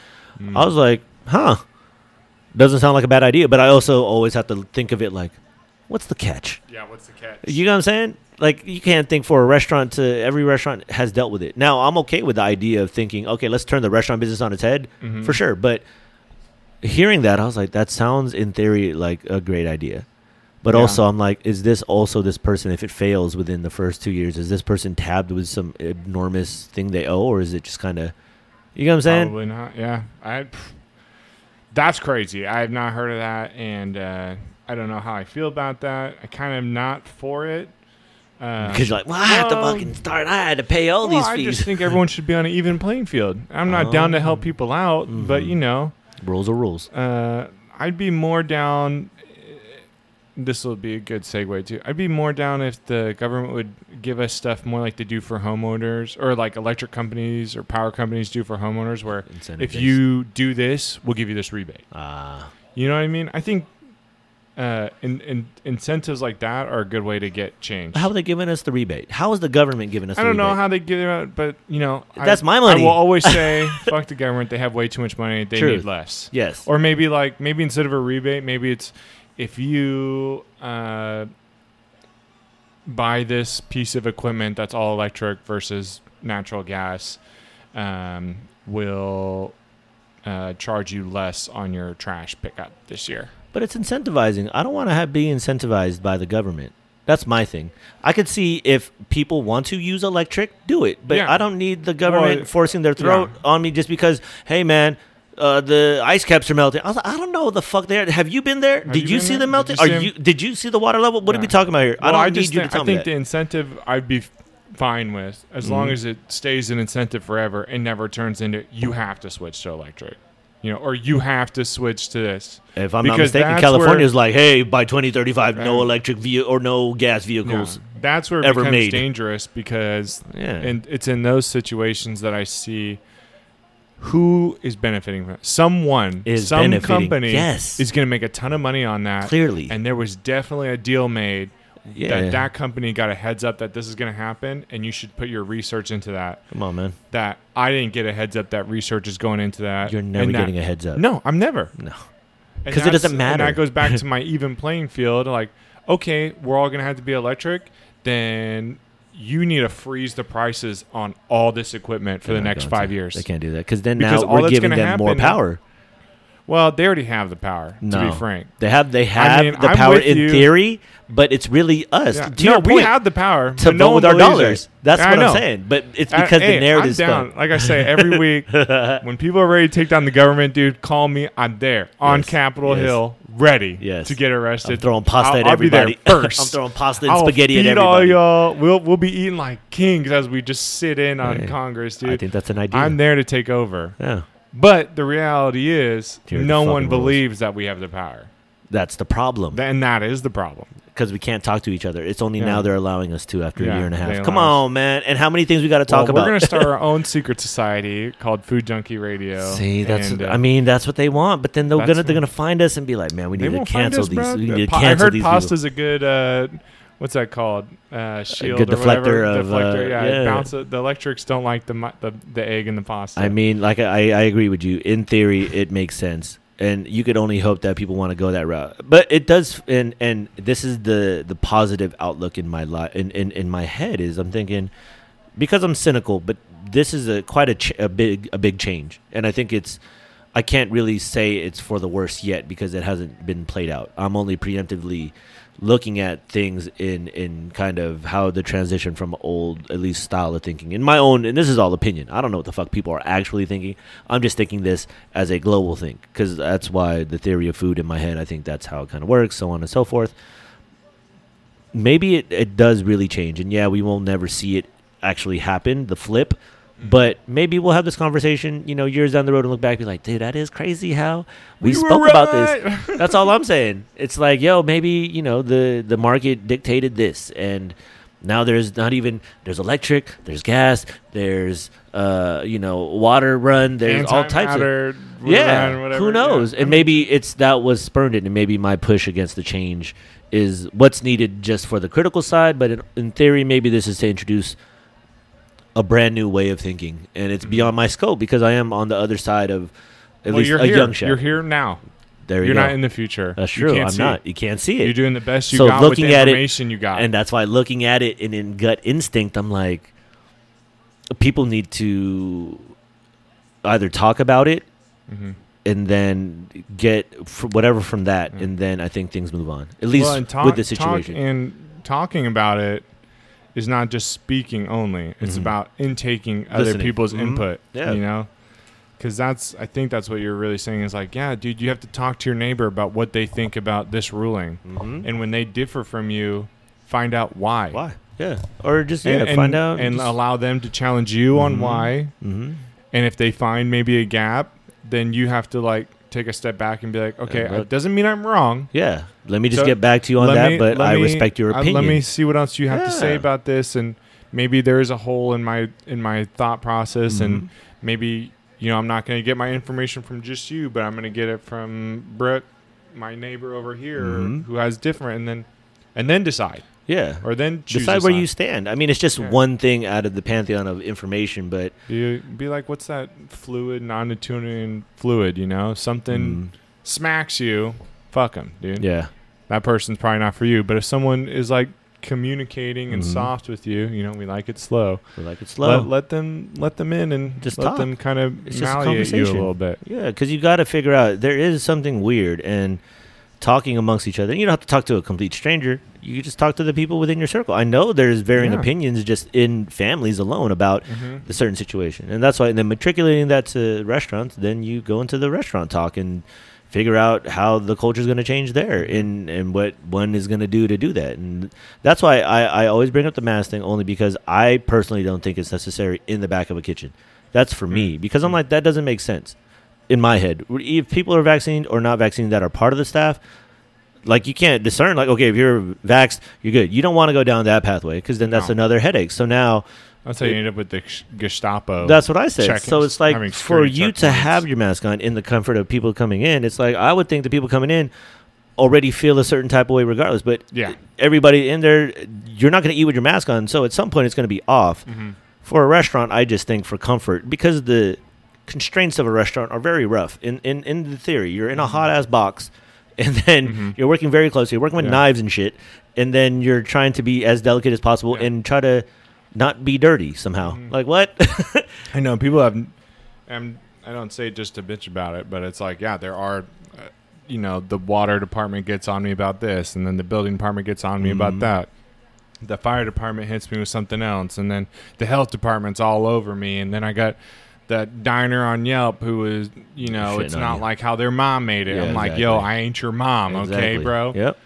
Mm. I was like, huh. Doesn't sound like a bad idea, but I also always have to think of it like, what's the catch? yeah. What's the catch? You know what I'm saying? Like you can't think for a restaurant to every restaurant has dealt with it. Now I'm okay with the idea of thinking, okay, let's turn the restaurant business on its head Mhm. for sure. But hearing that, I was like, that sounds in theory like a great idea. But Yeah. also, I'm like, is this also this person? If it fails within the first two years, is this person tabbed with some enormous thing they owe, or is it just kind of, you know what I'm saying? Probably not. Yeah, I. That's crazy. I have not heard of that, and uh, I don't know how I feel about that. I kind of am not for it. Uh, Because you're like, well, I had to fucking start. I had to pay all well, these fees. I just think everyone should be on an even playing field. I'm not down to help Oh. people out, but Mhm. you know, rules are rules. uh, I'd be more down. This will be a good segue too. I'd be more down if the government would give us stuff more like they do for homeowners, or like electric companies or power companies do for homeowners, where Incentive if based. you do this, we'll give you this rebate. Ah, You know what I mean? I think uh, in, in incentives like that are a good way to get change. how are they giving us the rebate? How is the government giving us? The rebate? I don't know how they give it but you know, I- That's my money. I will always say, "Fuck the government." They have way too much money. They Truth. need less. Yes. Or maybe like maybe instead of a rebate, maybe it's if you uh, buy this piece of equipment that's all electric versus natural gas, um, will uh, charge you less on your trash pickup this year. But it's incentivizing. I don't want to have be incentivized by the government. That's my thing. I could see if people want to use electric, do it. But Yeah. I don't need the government Well, forcing their throat yeah. on me just because, hey man, uh, the ice caps are melting. I was like, I don't know the fuck they are. Have you been there? Have did you you, see there? them Did melting? you Are you? Did you see the water level? What are we talking about here? I don't need just you to think- tell I me think that. the incentive I'd be fine with as long Mhm. as it stays an incentive forever and never turns into you have to switch to electric, you know, or you have to switch to this. if I'm not mistaken, that's California where- is like, hey, by 2035, no electric vehicle or no gas No, vehicles. that's where it becomes made. dangerous because Yeah. and it's in those situations that I see who is benefiting from it. Someone, Is some benefiting. company Yes. is going to make a ton of money on that. Clearly. And there was definitely a deal made yeah. that that company got a heads up that this is going to happen and you should put your research into that. Come on, man. That I didn't get a heads up that research is going into that. You're never and that- getting a heads up. No, I'm never. No. And 'Cause it doesn't matter. And that goes back to my even playing field. Like, okay, we're all going to have to be electric. Then you need to freeze the prices on all this equipment for They're the not next going five to. years. They can't do that because then Because now all we're that's giving gonna them more happen- power. Well, they already have the power, to be frank. They have they have mean, the I'm power in you. theory, but it's really us. Yeah. No, we point, have the power to but no vote with our dollars. it. That's I what I'm saying. But it's because hey, the narrative's I'm down. Like I say every week, when people are ready to take down the government, dude, call me. I'm there on Yes. Capitol Yes. Hill, ready Yes. to get arrested. I'm throwing pasta I'll, at I'll be there first. I'm throwing pasta and I'll spaghetti at feed all y'all. We'll we'll be eating like kings as we just sit in on Hey, Congress, dude. I think that's an idea. I'm there to take over. yeah, But the reality is, Here are the no fucking one rules. believes that we have the power, that's the problem and that is the problem. because we can't talk to each other. It's only Yeah. now they're allowing us to after a Yeah, year and a they half. Come allow on, man! And how many things we got to talk well, about? We're gonna start our own secret society called Food Junkie Radio. See, that's and, uh, I mean that's what they want, but then they're that's gonna they're what- gonna find us and be like, man, we they need to won't find cancel us, these. bro. We need to Pa- I cancel heard these pasta's a good. Uh, what's that called? Uh, shield good or whatever. deflector of, uh, deflector. yeah, it yeah. bounce it- the electrics don't like the the, the egg and the pasta. I mean, like I, I agree with you. In theory, it makes sense, and you could only hope that people want to go that route. But it does, and and this is the the positive outlook in my life, in, in in my head is I'm thinking because I'm cynical, but this is a quite a, ch- a big a big change, and I think it's. I can't really say it's for the worse yet because it hasn't been played out. I'm only preemptively looking at things in in kind of how the transition from old at least style of thinking in my own and this is all opinion i don't know what the fuck people are actually thinking i'm just thinking this as a global thing because that's why the theory of food in my head i think that's how it kind of works so on and so forth maybe it, it does really change and yeah we will never see it actually happen the flip. But maybe we'll have this conversation you know years down the road and look back and be like dude that is crazy how we, We spoke about this that's all I'm saying. It's like, yo, maybe you know the the market dictated this, and now there's not even there's electric, there's gas, there's uh you know water run, there's all types of yeah. whatever, who knows? yeah. And maybe it's that was spurned it, and maybe my push against the change is what's needed just for the critical side. But in, in theory, maybe this is to introduce a brand new way of thinking, and it's beyond my scope because I am on the other side of at Well, least you're a here. young chef. You're here now. There you go. You're go. not in the future. That's You true. I'm see not. You can't see it. You're doing the best you So got with looking the at it- information you got. and that's why looking at it and in gut instinct, I'm like, people need to either talk about it Mhm. and then get whatever from that, Yeah. and then I think things move on. At least well, talk, with the situation. and talking about it is not just speaking only. It's Mhm. about intaking other Listening. people's Mhm. input. Yeah. You know? Because that's, I think that's what you're really saying is like, yeah, dude, you have to talk to your neighbor about what they think about this ruling. Mhm. And when they differ from you, find out why. why? Yeah, or just yeah, And, and- find out and just- allow them to challenge you on Mhm. why. Mhm. And if they find maybe a gap, then you have to like take a step back and be like, okay, it doesn't mean I'm wrong. Yeah, let me just So, get back to you on that, me- but I me- respect your uh, opinion. let me see what else you have to say about this, and maybe there is a hole in my in my thought process, Mhm. and maybe you know I'm not going to get my information from just you, but I'm going to get it from Brooke, my neighbor over here, Mhm. who has different, and then and then decide, yeah, or then choose decide where you stand. I mean, it's just Yeah. one thing out of the pantheon of information, but Be, be like, what's that fluid, non-Newtonian fluid? You know, something mm, smacks you, fuck them, dude. yeah, that person's probably not for you. But if someone is like communicating and Mhm. soft with you. You know, we like it slow. We like it slow. Let, let them let them in and Just let talk. them kind of It's just a malleate you a little bit. Yeah, because you got to figure out there is something weird and talking amongst each other. You don't have to talk to a complete stranger. You can just talk to the people within your circle. I know there's varying Yeah. opinions just in families alone about Mhm. the certain situation, and that's why. And then matriculating that to restaurants, then you go into the restaurant talk and figure out how the culture is going to change there and and what one is going to do to do that. And that's why I, I always bring up the mask thing only because I personally don't think it's necessary in the back of a kitchen. That's for me because I'm like that doesn't make sense in my head. If people are vaccinated or not vaccinated that are part of the staff, like you can't discern. Like okay, if you're vaxxed, you're good. You don't want to go down that pathway because then that's No. another headache. So now That's how you end up with the Gestapo. that's what I said. checking- So it's like for you to have your mask on in the comfort of people coming in, it's like I would think the people coming in already feel a certain type of way regardless. But Yeah. everybody in there, you're not going to eat with your mask on. So at some point, it's going to be off. Mhm. For a restaurant, I just think for comfort because the constraints of a restaurant are very rough. In in in the theory, you're in a hot ass box, and then Mhm. you're working very closely. You're working with Yeah. knives and shit, and then you're trying to be as delicate as possible Yeah. and try to not be dirty somehow. Mhm. Like what? I know people have. I'm, I don't say it just to bitch about it, but it's like, yeah, there are. Uh, you know, the water department gets on me about this, and then the building department gets on me Mhm. about that. The fire department hits me with something else, and then the health department's all over me, and then I got that diner on Yelp who is, you know, Shitting it's not you. like how their mom made it. Yeah, I'm like, yo. I ain't your mom, okay, bro? Yep.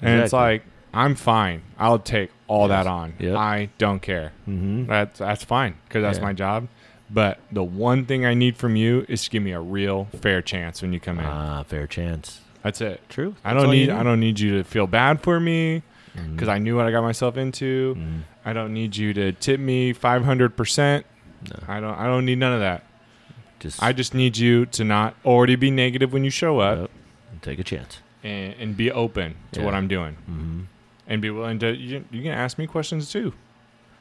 And it's like, I'm fine. I'll take all Yes. that on. Yep. I don't care. Mm-hmm. That's that's fine because that's Yeah. my job. But the one thing I need from you is to give me a real fair chance when you come in. Ah, fair chance. that's it. True. I don't need I don't need you to feel bad for me Mm-hmm. because I knew what I got myself into. Mhm. I don't need you to tip me five hundred percent. No. I don't I don't need none of that. just I just need you to not already be negative when you show up Yep. take a chance. and, and be open to what I'm doing Mm-hmm. and be willing to you, you can ask me questions too.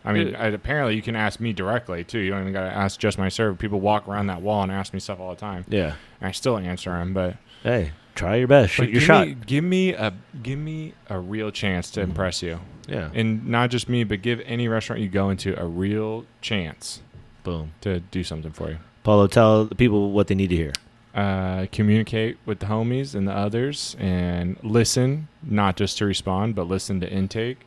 I mean, Yeah. I, apparently you can ask me directly too. You don't even got to ask just my server. People walk around that wall and ask me stuff all the time. Yeah. And I still answer them, but Hey, try your best. Shoot your give shot. Me, give me a give me a real chance to impress you, yeah. and not just me, but give any restaurant you go into a real chance Boom. to do something for you. Paulo, tell the people what they need to hear. Uh, communicate with the homies and the others, and listen, not just to respond, but listen to intake.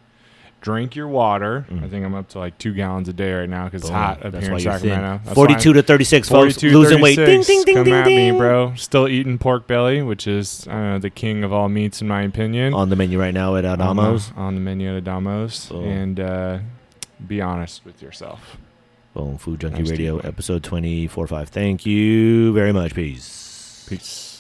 Drink your water. Mm. I think I'm up to like two gallons a day right now because it's hot up That's here in you're thin. Sacramento. That's 42 to 36, folks. 42, Losing weight. Ding, 36. ding, ding, Come ding, at ding. me, bro. Still eating pork belly, which is uh, the king of all meats in my opinion. On the menu right now at On the- Adamos. on the menu at Adamos, Boom. and uh, be honest with yourself. Boom. Food Junkie Radio, one. episode 24 5. Thank you very much. Peace. Peace.